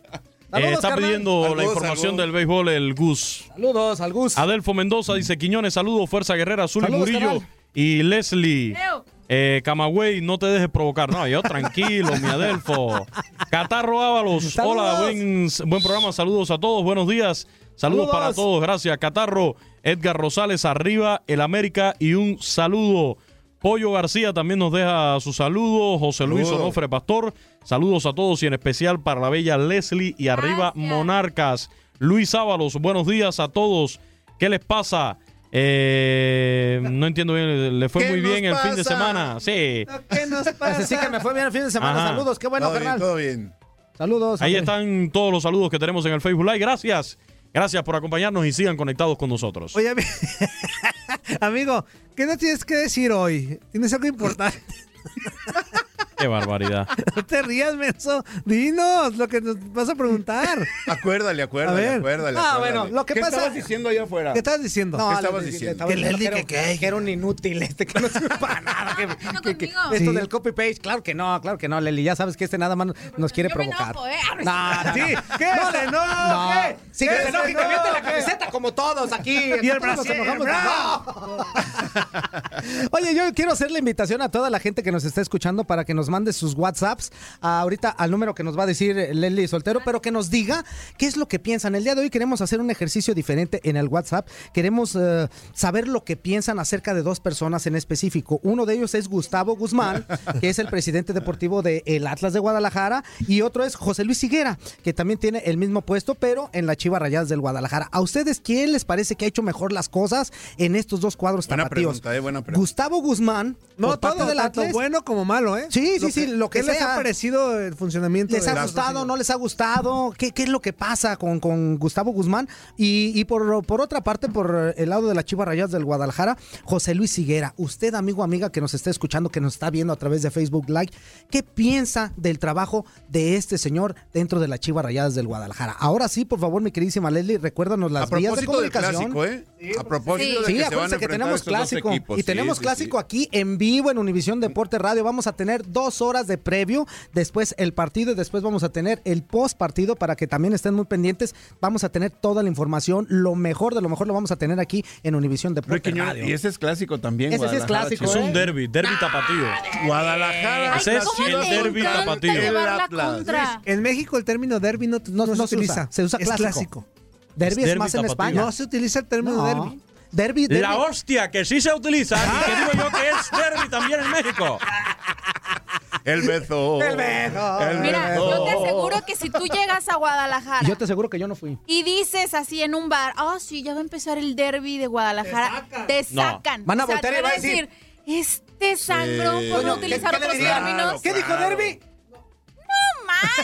Eh, está carnal. pidiendo la información saludos. del béisbol, el Gus. Saludos al Gus. Adelfo Mendoza dice Quiñones, saludos, Fuerza Guerrera, Zuli Saludos, Murillo carnal. y Leslie. Eh, Camagüey, no te dejes provocar. No, yo tranquilo, mi Adelfo. Catarro Ábalos, hola, buen, buen programa, saludos a todos, buenos días. Saludos, Saludos. para todos, gracias. Catarro, Edgar Rosales, arriba, el América y un saludo. Pollo García también nos deja su saludo. José Luis Saludos. Onofre Pastor, saludos a todos y en especial para la bella Leslie y arriba Gracias. Monarcas. Luis Ábalos, buenos días a todos. ¿Qué les pasa? Eh, no entiendo bien, le fue ¿Qué muy bien el fin de semana. Sí. ¿Qué nos pasa? Sí que me fue bien el fin de semana. Ajá. Saludos, qué bueno, todo bien, carnal. todo bien. Saludos. Ahí están todos los saludos que tenemos en el Facebook Live. Gracias. Gracias por acompañarnos y sigan conectados con nosotros. Oye, amigo, ¿qué no tienes que decir hoy? ¿Tienes algo importante? Qué barbaridad. No te rías, menso. Dinos lo que nos vas a preguntar. Acuérdale, acuérdale, A acuérdale. Ah, acuérdale. bueno, lo que ¿Qué pasa- estabas diciendo allá afuera? ¿Qué estás diciendo? No, ¿Qué estabas le- diciendo? Que Leslie, que, que era- qué. que era un inútil este, que no sirve para nada. Que, que- esto Sí. del copy paste, claro que no, claro que no, Leli. Ya sabes que este nada más nos quiere Yo me provocar. enojo, ¿eh? No, no, no. Sí, No, no. Sí, que se que la camiseta como todos aquí. Y el. Oye, yo quiero hacer la invitación a toda la gente que nos está escuchando para que nos nos mande sus WhatsApps ah, ahorita al número que nos va a decir Leslie Soltero, pero que nos diga qué es lo que piensan. El día de hoy queremos hacer un ejercicio diferente en el WhatsApp. Queremos eh, saber lo que piensan acerca de dos personas en específico. Uno de ellos es Gustavo Guzmán, que es el presidente deportivo del Atlas de Guadalajara, y otro es José Luis Higuera, que también tiene el mismo puesto, pero en la Chivas Rayadas del Guadalajara. ¿A ustedes quién les parece que ha hecho mejor las cosas en estos dos cuadros Buena tapatíos? pregunta, eh, buena pregunta. Gustavo Guzmán, No, por parte todo, del tanto Atlas. bueno como malo, ¿eh? Sí, sí, sí, lo que ¿Qué les ha parecido el funcionamiento? ¿Les de ha gustado? ¿No les ha gustado? ¿Qué, qué es lo que pasa con, con Gustavo Guzmán? Y, y por, por otra parte, por el lado de la Chivas Rayadas del Guadalajara, José Luis Higuera. Usted, amigo amiga que nos está escuchando, que nos está viendo a través de Facebook Live, ¿qué piensa del trabajo de este señor dentro de la Chivas Rayadas del Guadalajara? Ahora sí, por favor, mi queridísima Leslie, recuérdanos las vías de propósito del comunicación. clásico, ¿eh? A propósito de Sí, que se van a acuérdense que enfrentar tenemos clásico. equipos. Y Sí, tenemos sí, clásico aquí en vivo en Univisión Deporte Radio. Vamos a tener dos horas de previo, después el partido y después vamos a tener el post partido para que también estén muy pendientes. Vamos a tener toda la información, lo mejor de lo mejor lo vamos a tener aquí en Univisión Luis Deporte Quiñones, Radio. Y ese es clásico también. Ese sí es clásico. Es un derby, derby tapatío. Guadalajara. Ese es el derby tapatío. En México el término derby no, no, No se se utiliza. usa, se usa es clásico. clásico. Derby es más en. España. No se utiliza el término No. derby. Derby, derby. La hostia, que sí se utiliza, y que digo yo que es derby también en México. El beso. El beso. El Mira, beso. yo te aseguro que si tú llegas a Guadalajara Yo te aseguro que yo no fui. y dices así en un bar, oh sí, ya va a empezar el derby de Guadalajara, te sacan. Van a O sea, voltear y te van a decir, este sangrón Sí. no ¿qué- utilizar ¿Qué le otros términos. ¿Qué dijo Claro. Derby?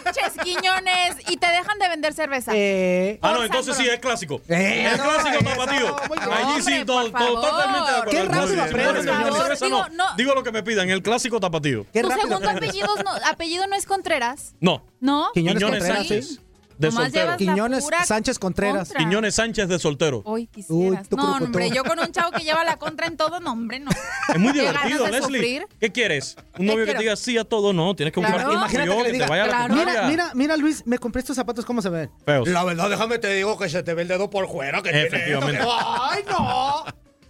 Manches, Quiñones. Y te dejan de vender cerveza. Eh, Ah, no, entonces sí, es clásico. Eh, es clásico tapatío. Allí sí, totalmente de acuerdo. Qué rápido Digo, no. no. Digo lo que me pidan, el clásico tapatío. ¿Tu segundo apellido no, apellido no es Contreras? No, ¿No? Quiñones, Quiñones Contreras, Sánchez. De Nomás soltero. Quiñones Sánchez Contreras. contra. Quiñones Sánchez de soltero. Hoy quisieras. Uy, tú no, hombre, yo con un chavo que lleva la contra en todo, no, hombre, no. Es muy divertido, Leslie. sufrir. ¿Qué quieres? Un novio que te diga sí a todo, no. Tienes que buscar Claro. Imagínate que le que diga, te vaya a la. Mira, mira, mira, Luis, me compré estos zapatos, ¿cómo se ven? Feos. La verdad, déjame te digo que se te ve el dedo por fuera. Que tiene Efectivamente. esto. ¡Ay, no!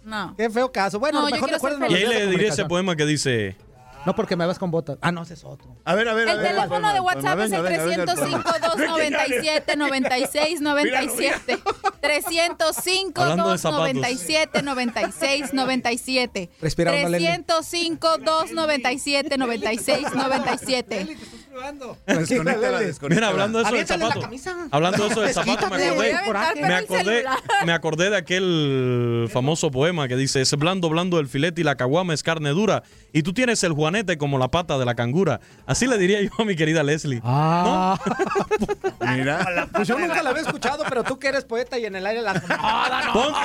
No. Qué feo caso. Bueno, No, mejor recuerden Y ahí le diré ese poema que dice... No porque me veas con botas. Ah, no, ese es otro. A ver, a ver. El a ver, teléfono ver, de WhatsApp es el 305-297-9697. 305-297-9697. 305-297-9697 sudando. Desconecta la desconecta. Mira, hablando de eso del zapato. Hablando de eso del zapato, me acordé, me acordé, me acordé de aquel famoso poema que dice: Es blando, blando el filete y la caguama es carne dura. Y tú tienes el juanete como la pata de la cangura. Así le diría yo a mi querida Leslie. Ah. ¿No? Mira. Pues yo nunca la había escuchado, pero tú que eres poeta y en el aire la. Ponte.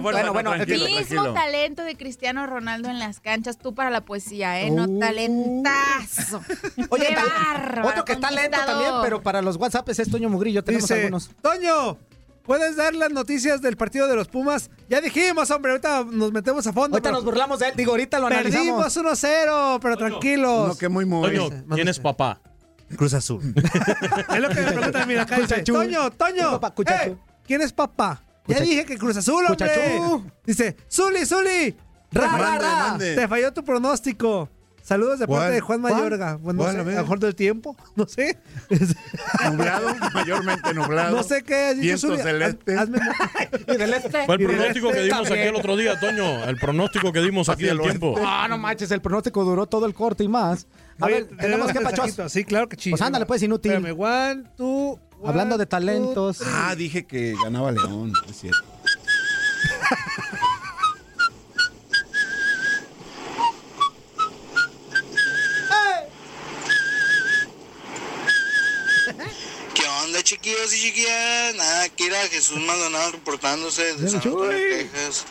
Bueno, bueno, el mismo talento de Cristiano Ronaldo en las canchas, tú para la poesía, ¿eh? No Uh. talentazo. Oye, Qué tal- bárbaro, otro que está lento conquistador. también, pero para los WhatsApp es Toño Mugrillo. Tenemos Dice, algunos. Toño, ¿puedes dar las noticias del partido de los Pumas? Ya dijimos, hombre, ahorita nos metemos a fondo. Ahorita pero nos burlamos de él. Digo, ahorita lo analizamos. Perdimos 1-0, pero tranquilos. No, que muy muy. Toño, ¿quién es papá? Cruz Azul. es lo que me preguntan, mira, acá dice, Cuchachú. Toño, Toño, Papá, cuchachú. eh, ¿quién es papá? Ya Cuchachú. dije que Cruz Azul, hombre. Cuchachú. Dice, Zuli, Zuli, ra, te falló tu pronóstico. Saludos de parte de Juan. Mayorga. Bueno, no mejor del tiempo, no sé. Nublado, mayormente nublado. No sé qué has dicho, Viento Zuli. Haz- celeste. hazme- Y del este. Fue el pronóstico este que dimos también. aquí el otro día, Toño. El pronóstico que dimos aquí del el tiempo. Ah, no manches, el pronóstico duró todo el corte y más. A Oye, ver, tenemos que pachos. Sí, claro que sí. Pues ándale, pues, inútil. Espérame, one, two, one, Hablando de talentos. Ah, dije que ganaba León, es cierto. chiquillos y chiquillas? Nada, aquí era Jesús Maldonado reportándose desde San Antonio, Texas.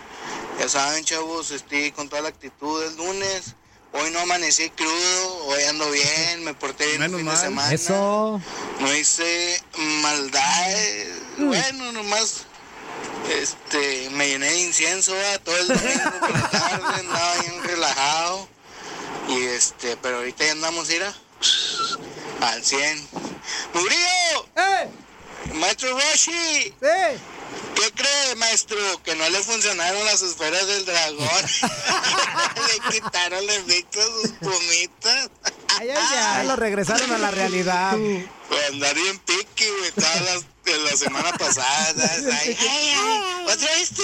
Ya saben, chavos, estoy con toda la actitud del lunes. Hoy no amanecí crudo, hoy ando bien, me porté bien el Menos fin mal. de semana. Eso. No hice maldades. Bueno, nomás este, me llené de incienso ¿va? todo el domingo por la tarde, andaba bien relajado. Y este, pero ahorita ya andamos, mira, al 100. ¡Murillo! ¡Eh! Maestro Roshi, ¡Eh! ¿Qué cree, maestro? Que no le funcionaron las esferas del dragón. le quitaron el efecto a sus plumitas. Ay, ay, ay. Lo regresaron a la realidad. Pues andar bien piqui, güey, todas las de la semana pasada. Ay, ay, ay, otra vez tú.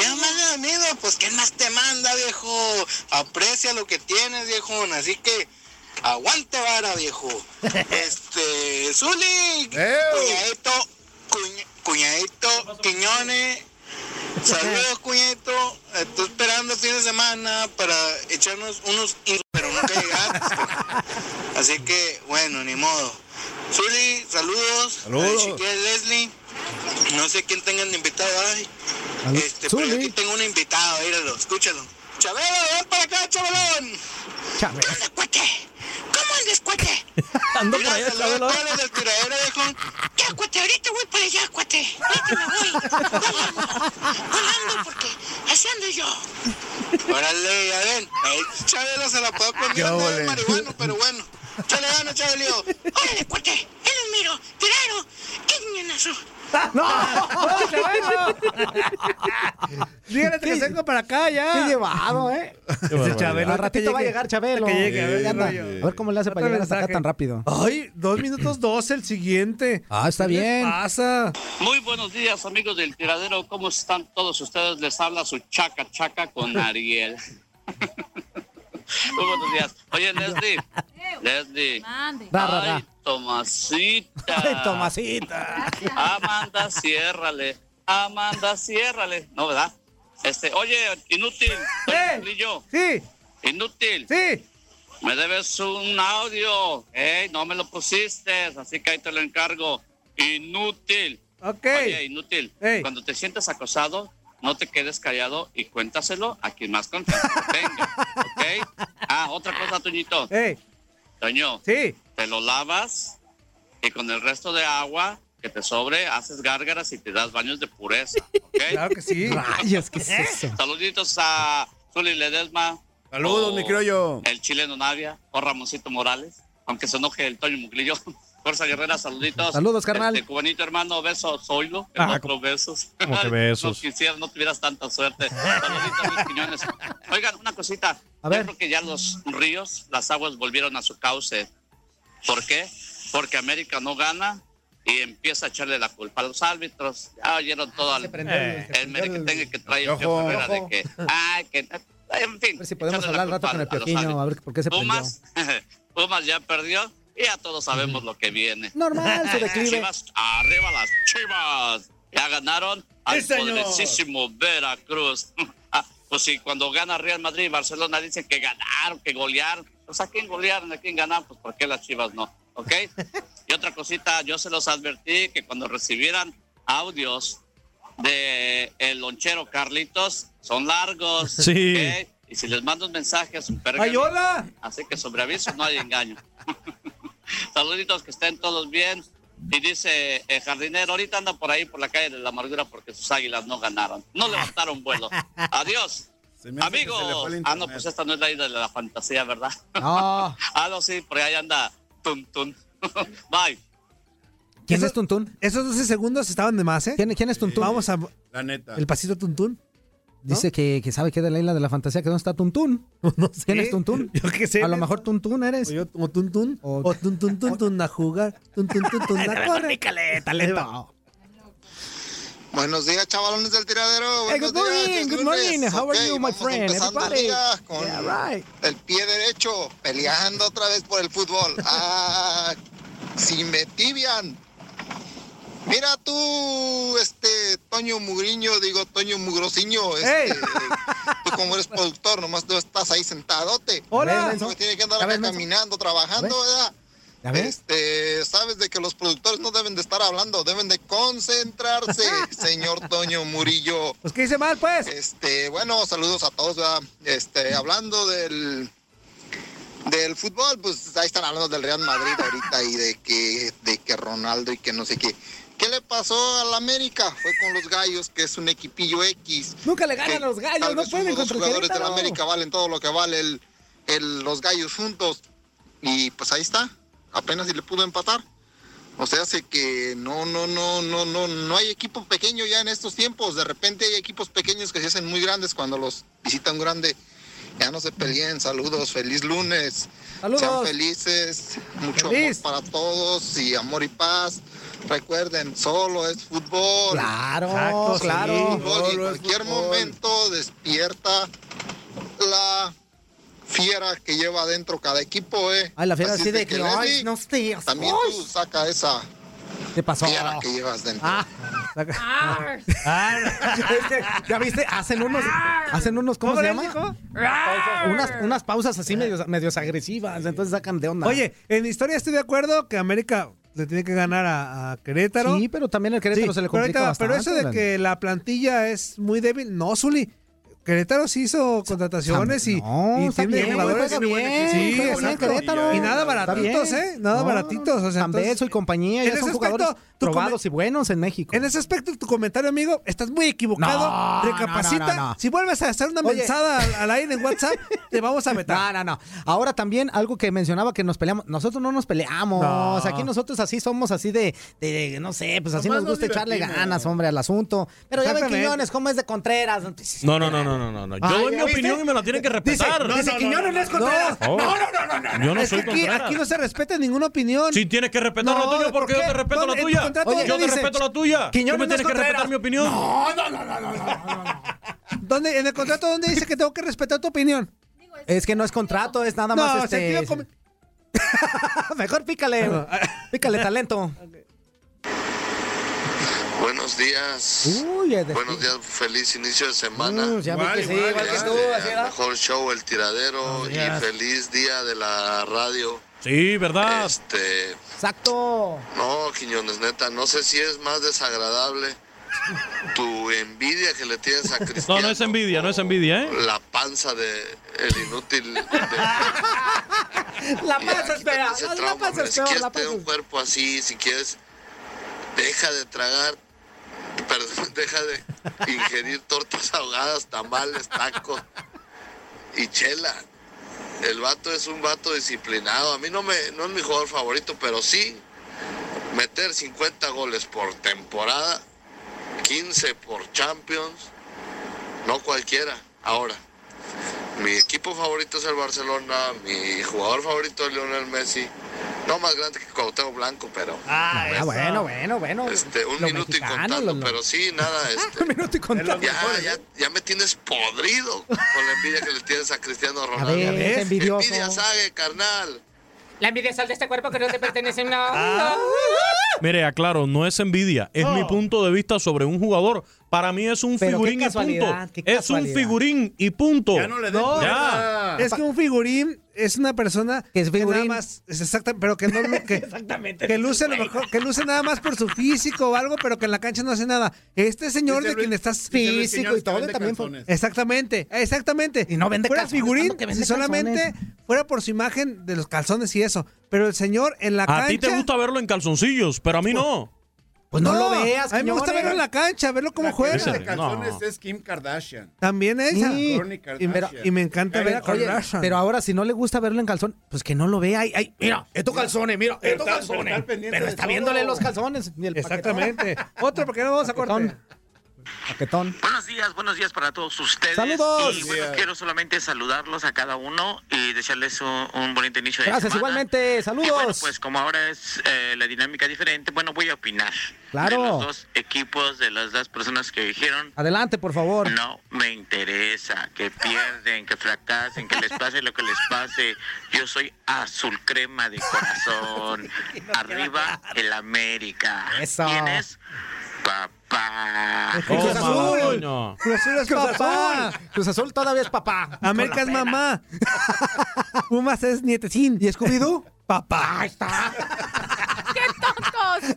Ya más de amigo, pues ¿quién más te manda, viejo? Aprecia lo que tienes, viejo. Así que aguante vara, viejo. Este, Zuli, cuñadito, cuñ- cuñadito, Quiñones. Saludos, cuñadito. Estoy esperando el fin de semana para echarnos unos pero nunca llegaste. Así que, bueno, ni modo. Zuli, saludos. Saludos. Chiquilla Leslie. No sé quién tengan de invitado. Ay, este, pero aquí tengo un invitado, míralo, escúchalo. Chabelo, ven para acá, Chabelón. Chabelo. ¿Cómo andas, cuate? Ando Mira, por allá, Chabelo. del tiradero, viejo. Ya, cuate, ahorita voy para allá, cuate. Ahorita me voy. Volando, porque así ando yo. Órale, ya ven. Chabelo se la puedo Qué de ole. marihuano, pero bueno. Chale gana, Chabelio. Órale, cuate. Él es miro. Tiraro. Quiñonazo. Dígale que se venga para acá ya. Qué llevado, ¿eh? Ese Chabelo. Al ratito va a llegar Chabelo. Que llegue, a ver, Ahí anda. rollo. A ver cómo le hace para llegar hasta acá tan rápido. Ay, dos minutos doce el siguiente. Ah, está ¿Qué bien. pasa? Muy buenos días, amigos del tiradero. ¿Cómo están todos ustedes? Les habla su chaca chaca con Ariel. Muy buenos días. Oye, Leslie. Leslie. Ay, Tomasita. Ay, Tomasita. Amanda, ciérrale. Amanda, ciérrale. No, ¿verdad? Este, oye, inútil. ¡Eh! Lillo, Sí, inútil. sí. Me debes un audio. Ey, no me lo pusiste, así que ahí te lo encargo. Inútil. Ok. Oye, inútil. Ey. Cuando te sientes acosado, no te quedes callado y cuéntaselo a quien más confianza tenga. ¿Ok? Ah, otra cosa, Toñito. Ey, Toño, sí. Te lo lavas y con el resto de agua que te sobre, haces gárgaras y te das baños de pureza. ¿Ok? Claro que sí. Rayos, ¿qué es eso? Saluditos a Zuli Ledesma. Saludos, mi criollo. El chileno Navia o Ramoncito Morales, aunque se enoje el Toño Muglillo. Fuerza Guerrera, saluditos. Saludos, carnal. Este, cubanito hermano, besos, Zoilo. Ah, otro, besos. ¿cómo que besos? No quisiera, no tuvieras tanta suerte. Saluditos, Luis Quiñones. Oigan, una cosita. A Yo ver. creo que ya los ríos, las aguas volvieron a su cauce. ¿Por qué? Porque América no gana y empieza a echarle la culpa a los árbitros. Ya oyeron todo al, prendió el- eh, el merequetengue que trae el Herrera de que, ay, que, en fin. A ver si podemos hablar al rato con el a árbitros. a ver por qué se prendió. Pumas, Pumas ya perdió y ya todos sabemos lo que viene. Normal, su declive. Chivas, arriba las chivas. Ya ganaron al Sí, poderosísimo Veracruz. Ah, pues sí, cuando gana Real Madrid y Barcelona dicen que ganaron, que golearon. Pues a quién golearon, a quién ganaron, pues ¿por qué las chivas no? ¿Ok? Y otra cosita, yo se los advertí que cuando recibieran audios de el lonchero Carlitos, son largos. Sí. ¿ok? Y si les mando un mensaje es un pergamino. Ay, hola. Así que sobre aviso no hay engaño. Saluditos, que estén todos bien. Y dice el jardinero, ahorita anda por ahí por la calle de la amargura porque sus águilas no ganaron. No levantaron vuelo. Adiós. Amigos. Ah, no, pues esta no es la isla de la fantasía, ¿verdad? No. ah, no, sí, por ahí anda. Tun, tun. Bye. ¿Quién Eso- es Tuntún? Esos 12 segundos estaban de más, ¿eh? ¿Quién, quién es Tuntún? Vamos a. La neta. El pasito Tuntún. Dice que, que sabe que es de la isla de la fantasía, que dónde está Tuntún. No sé. ¿Quién es Tuntún? Yo qué sé. A lo mejor Tuntún eres. O yo, o Tuntún. O- O Tuntún Tuntún a jugar. Tuntún Tuntún a correr. Talento. Buenos días, chavalones del tiradero. Hey, Buenos good morning, días, good morning. How are Ok, you, my friend? Everybody. con Yeah, right. el pie derecho, peleando otra vez por el fútbol. Ah, si me tibian. Mira tú, este, Toño Mugriño, digo, Toño Mugrosiño, este, tú como eres productor, nomás tú estás ahí sentadote. Hola. No tiene que andar acá caminando, trabajando, ¿verdad? Este, sabes de que los productores no deben de estar hablando, deben de concentrarse, señor Toño Murillo. Pues, ¿qué hice mal, pues? Este, bueno, saludos a todos, ¿verdad? Este, hablando del del fútbol, pues ahí están hablando del Real Madrid ahorita y de que de que Ronaldo y que no sé qué. ¿Qué le pasó al América? Fue con los Gallos, que es un equipillo X. Nunca le ganan que a los gallos, tal no pueden contra el jugadores de la Querétaro. América valen todo lo que vale el, el- los Gallos juntos. Y pues ahí está. Apenas si le pudo empatar. O sea, hace que no, no, no, no, no, no hay equipo pequeño ya en estos tiempos. De repente hay equipos pequeños que se hacen muy grandes cuando los visita un grande. Ya no se peleen. Saludos, feliz lunes. Saludos. Sean felices, mucho Feliz. amor para todos y amor y paz. Recuerden, solo es fútbol. Claro, Exacto, claro. Fútbol, y en cualquier momento despierta la fiera que lleva adentro cada equipo, ¿eh? Ay, la fiera así de que, ay, no sé. También tú saca esa ¿Qué pasó? fiera que llevas dentro. Ah. Ah, ya viste, hacen unos, hacen unos, ¿cómo, ¿Cómo se llama? Unas, unas pausas así medios, medios agresivas, entonces sacan de onda. Oye, en historia estoy de acuerdo que América le tiene que ganar a, a Querétaro. Sí, pero también el Querétaro se le pero complica ahorita- Pero eso de bastante, que la plantilla es muy débil, no, Zuli. Querétaro sí hizo contrataciones y, No, y tiene bien, jugadores. bien, sí, bien exacto. Querétaro. Y nada baratitos. ¿eh? Nada No, baratitos. O sea, entonces- y compañía en ya son ese jugadores aspecto, probados y buenos en México. En ese aspecto, tu comentario, amigo, estás muy equivocado. No, Recapacita. no, no, no. Si vuelves a hacer una Oye. mensada al, al aire en WhatsApp, te vamos a No, vetar. no, no. Ahora también algo que mencionaba que nos peleamos. Nosotros no nos peleamos. No. Aquí nosotros así somos así de, de, no sé, pues así Nomás nos gusta echarle ganas, hombre, al asunto. Pero ya ven. Quiñones, cómo es de Contreras. No, no, no, no, no, no. no. Yo Ay, doy mi opinión y me la tienen que Dice, respetar. dice Quiñones no es Contreras. Oh. No, no, no, no, no. Yo no es soy que aquí, Contreras. aquí no se respeta ninguna opinión. Si tienes que respetar No, la tuya, ¿por porque yo qué? te respeto ¿Dónde- la tuya. Oye, yo te dice? respeto la tuya. Tú Quiñones me no es tienes que respetar mi opinión. No, no, no, no, no, no. ¿Dónde, en el contrato, ¿dónde dice que tengo que respetar tu opinión? Es que no es contrato, es nada No, más este. com- Mejor pícale. Pícale talento. Buenos días. Uy, es de- Buenos días, feliz inicio de semana. Uh, ya vi que sí, que tú, Este, mejor show, el tiradero y feliz día de la radio. Sí, ¿verdad? Este, Exacto. no, Quiñones, neta, no sé si es más desagradable tu envidia que le tienes a Cristiano. No, no es envidia, no es envidia, ¿eh? La panza de el inútil. de- La panza es quítate fea. ese La panza hombre. es Si quieres La tener un cuerpo así, si quieres, deja de tragar, perdón, deja de ingerir tortas ahogadas, tamales, tacos y chela. El vato es un vato disciplinado. A mí no, me, no es mi jugador favorito, pero sí meter 50 goles por temporada, 15 por Champions, no cualquiera. Ahora, mi equipo favorito es el Barcelona, mi jugador favorito es Lionel Messi. No más grande que Cuauhtémoc Blanco, pero Ah, bueno, bueno, bueno. este, un Lo minuto y contando, lo- lo- pero sí, nada, este, Un minuto y contando. ya, ya, ya me tienes podrido con la envidia que le tienes a Cristiano Ronaldo. ver, es envidioso. Envidia sabe, carnal. La envidia sal de este cuerpo que no te pertenece. No, Ah. Mire, aclaro, no es envidia, es mi punto de vista sobre un jugador. Para mí es un Pero figurín y punto. Es un figurín y punto. Ya no le No, Ya. es que un figurín es una persona Que es figurín. nada más, es exacta, pero que no que, Exactamente. que luce a lo mejor, que luce nada más por su físico o algo, pero que en la cancha no hace nada. Este señor de Luis- quien estás físico y todo, que vende también calzones. Exactamente, exactamente. Y no vende fuera calzones, figurín, que vende si solamente calzones. fuera por su imagen de los calzones y eso. Pero el señor en la A cancha. ti te gusta verlo en calzoncillos, pero a mí no. Pues no, lo veas, A mí me gusta verlo en la cancha, verlo cómo La juega. vende calzones No. es Kim Kardashian. También ella. Sí. Y, Kardashian. pero- y me encanta ver a Oye, Kardashian. pero ahora si no le gusta verlo en calzón, pues que no lo vea. Ay, ay, mira, estos calzones, mira, Pero estos está- calzones. pero está Pero de viéndole los calzones. ni el Exactamente. Otro, porque no vamos a cortar. Paquetón. Buenos días, buenos días para todos ustedes. ¡Saludos! Y bueno, quiero solamente saludarlos a cada uno y desearles un, un bonito inicio de Gracias, semana. igualmente. Y Saludos. bueno, pues como ahora es eh, la dinámica diferente, bueno, voy a opinar. Claro. De los dos equipos, de las dos personas que dijeron, Adelante, por favor. no me interesa que pierden, que fracasen, que les pase lo que les pase. Yo soy azul crema de corazón. Arriba el América. Eso. ¿Quién es? Papá. Cruz Toma, Azul. Cruz Azul es Cruz papá. Azul. Cruz Azul todavía es papá. América es mamá. Pumas es nietecín. ¿Y Scooby-Doo? Papá. Ahí está. ¡Qué tontos!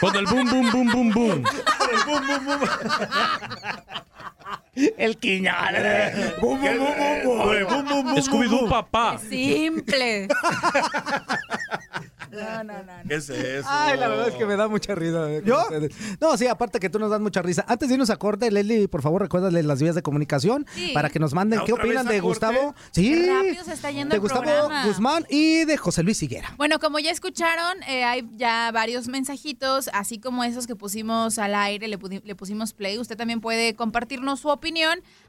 Con el boom, boom, boom, boom, boom. El Quiñones. Bum, bum, bum, bum, bum. Scooby-Doo, papá. Simple. No, no, no. ¿Qué es eso? Ay, la verdad es que me da mucha risa. eh, ¿Yo? ustedes. No, sí, aparte que tú nos das mucha risa. Antes de irnos a corte, Leslie, por favor, recuérdale las vías de comunicación Sí. para que nos manden qué ¿Otra opinan de corte? Gustavo. Sí. Qué rápido se está yendo de el Gustavo programa. Guzmán y de José Luis Higuera. Bueno, como ya escucharon, eh, hay ya varios mensajitos, así como esos que pusimos al aire, le, le pusimos play. Usted también puede compartirnos su opinión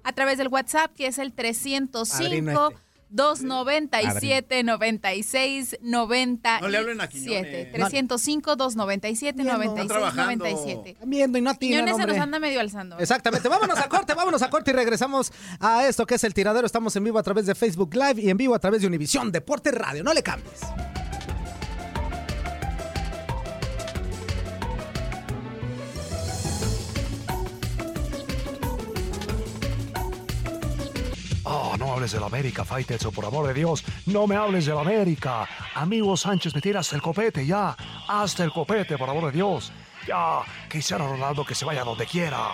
a través del WhatsApp, que es el 305 Padrino este. 297 96 97 No le hablen a Quiñones. 305 297 96 trabajando. 97 Están viendo y no atinan, Quiñones se nos anda medio alzando. Exactamente. Vámonos a corte, vámonos a corte y regresamos a esto que es el tiradero. Estamos en vivo a través de Facebook Live y en vivo a través de Univisión Deporte Radio. No le cambies. Oh, no hables del América, Faitezo, por amor de Dios. No me hables del América. Amigo Sánchez, me tiras el copete ya. Hasta el copete, por amor de Dios. Ya, Cristiano Ronaldo que se vaya donde quiera.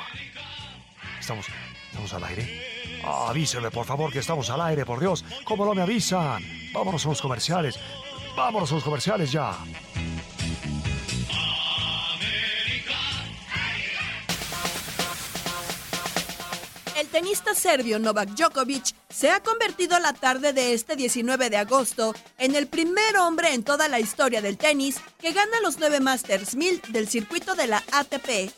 Estamos, estamos al aire. Ah, avísenme, por favor, que estamos al aire, por Dios. ¿Cómo no me avisan? Vámonos a los comerciales. Vámonos a los comerciales ya. Tenista serbio Novak Djokovic se ha convertido la tarde de este 19 de agosto en el primer hombre en toda la historia del tenis que gana los 9 Masters 1000 del circuito de la ATP.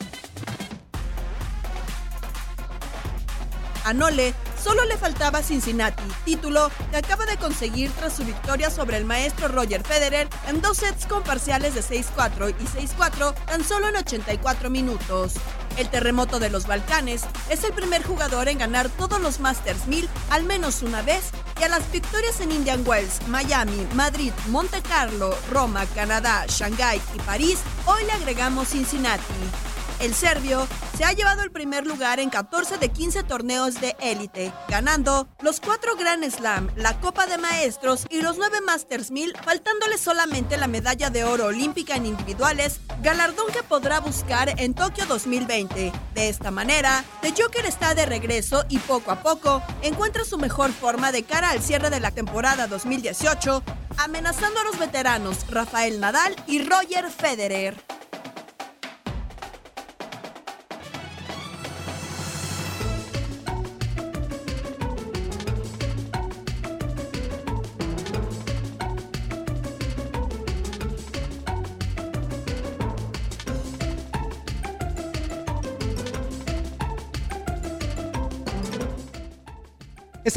A Nole solo le faltaba Cincinnati, título que acaba de conseguir tras su victoria sobre el maestro Roger Federer en dos sets con parciales de 6-4 y 6-4 tan solo en 84 minutos. El terremoto de los Balcanes es el primer jugador en ganar todos los Masters 1000 al menos una vez y a las victorias en Indian Wells, Miami, Madrid, Monte Carlo, Roma, Canadá, Shanghái y París, hoy le agregamos Cincinnati. El serbio se ha llevado el primer lugar en 14 de 15 torneos de élite, ganando los 4 Grand Slam, la Copa de Maestros y los 9 Masters 1000, faltándole solamente la medalla de oro olímpica en individuales, galardón que podrá buscar en Tokio 2020. De esta manera, The Joker está de regreso y poco a poco encuentra su mejor forma de cara al cierre de la temporada 2018, amenazando a los veteranos Rafael Nadal y Roger Federer.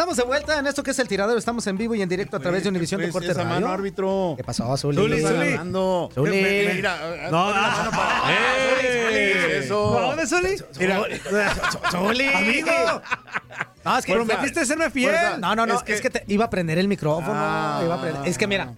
Estamos de vuelta en esto que es el tiradero. Estamos en vivo y en directo a través de Univisión Pues, Deporte esa Radio. mano, árbitro. ¿Qué pasó, Zuli? Zuli, Zuli. No, pon la mano para- ¡Ey! ¿Qué es eso? ¿Por dónde, Zuli? Mira. Zuli. Amigo. No, es que Prometiste serme fiel. No, no, no, Es que- te iba a prender el micrófono. Ah. iba a prender- Es que mira.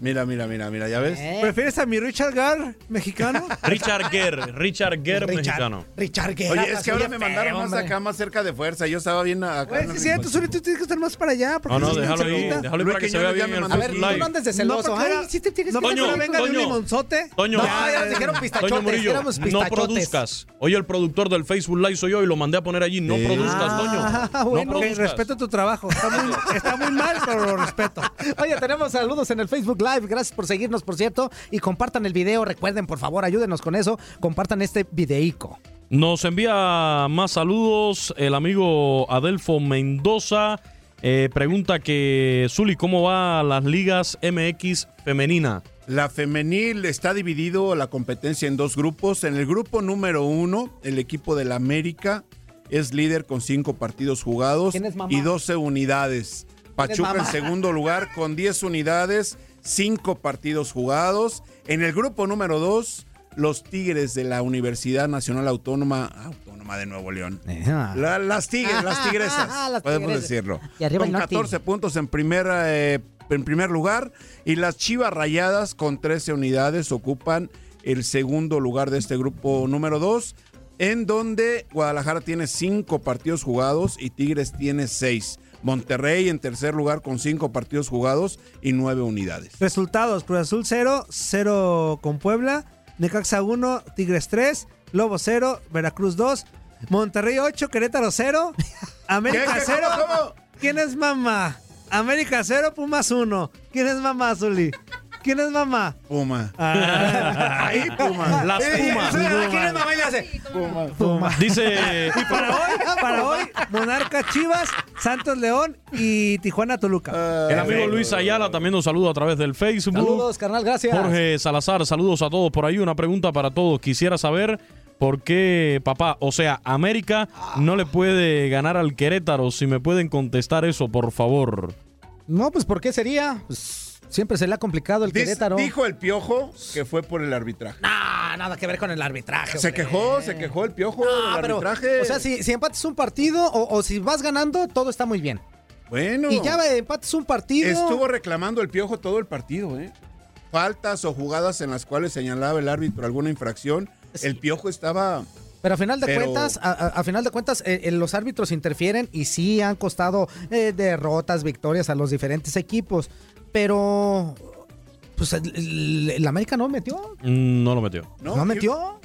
Mira, mira, mira, mira, ¿ya ves? ¿Eh? ¿Prefieres a mi Richard Gar mexicano? Richard Gere, Richard Gere Richard- mexicano. Richard Guerra. Oye, es que ahora me feo, mandaron más hombre. acá, más cerca de fuerza. Yo estaba bien acá. En sí, cierto, Zuli, tú tienes que estar más para allá. porque No, no, sí, déjalo ahí, déjalo ahí para que se vea bien me el A ver, no andes de No, celoso. porque Ay, sí te tienes no, que ahora venga de un limonzote. Toño, No, ya nos dijeron pistachotes. Toño Murillo, no produzcas. Hoy el productor del Facebook Live soy yo y lo mandé a poner allí. No produzcas, Toño. Ah, No bueno. Respeto tu trabajo. Está muy, está muy mal, pero lo respeto. Oye, tenemos saludos en el Facebook Live. Gracias por seguirnos, por cierto. Y compartan el video. Recuerden, por favor, ayúdenos con eso. Compartan este videico. Nos envía más saludos el amigo Adelfo Mendoza. Eh, pregunta que, Zuli, ¿cómo va las ligas MX femenina? La femenil está dividido la competencia en dos grupos. En el grupo número uno, el equipo del América es líder con cinco partidos jugados y 12 unidades. Pachuca en segundo lugar con 10 unidades, cinco partidos jugados. En el grupo número dos, los Tigres de la Universidad Nacional Autónoma, Autónoma de Nuevo León. La- las tigres, las tigresas, Las podemos tigresas. decirlo. Y arriba con el norte. 14 puntos en primer, eh, en primer lugar. Y las Chivas Rayadas con 13 unidades ocupan el segundo lugar de este grupo número 2. En donde Guadalajara tiene 5 partidos jugados y Tigres tiene 6. Monterrey en tercer lugar con 5 partidos jugados y 9 unidades. Resultados: Cruz Azul 0, 0 con Puebla, Necaxa 1, Tigres 3, Lobo 0, Veracruz 2, Monterrey 8, Querétaro 0, América ¿Qué, qué, 0. cómo, cómo? ¿Quién es mamá? América 0, Pumas 1. ¿Quién es mamá, Zuli? ¿Quién es mamá? Puma. Ah. Ay, Puma. Las Pumas. ¿sabe ¿Quién es mamá? Y le hace. Puma. Puma. Dice Y para hoy, para hoy, Monarca Chivas, Santos León y Tijuana Toluca. el amigo Luis Ayala también nos saluda a través del Facebook. Saludos, carnal, gracias. Jorge Salazar, saludos a todos por ahí. Una pregunta para todos. Quisiera saber por qué, papá, o sea, América no le puede ganar al Querétaro. Si me pueden contestar eso, por favor. No, pues ¿por qué sería? Pues, siempre se le ha complicado el Dis- Querétaro. Dijo el piojo que fue por el arbitraje. Ah, nada que ver con el arbitraje. Se hombre. quejó, se quejó el piojo Ah, del pero, arbitraje. o sea, si, si empates un partido o, o si vas ganando, todo está muy bien. Bueno. Y ya empates un partido. Estuvo reclamando el piojo todo el partido, ¿eh? Faltas o jugadas en las cuales señalaba el árbitro alguna infracción. El piojo estaba. Pero a final de Pero- cuentas, a, a- a final de cuentas, eh, eh, los árbitros interfieren y sí han costado eh, derrotas, victorias a los diferentes equipos. Pero, pues el, el- el América no metió. Mm, No lo metió. No, metió.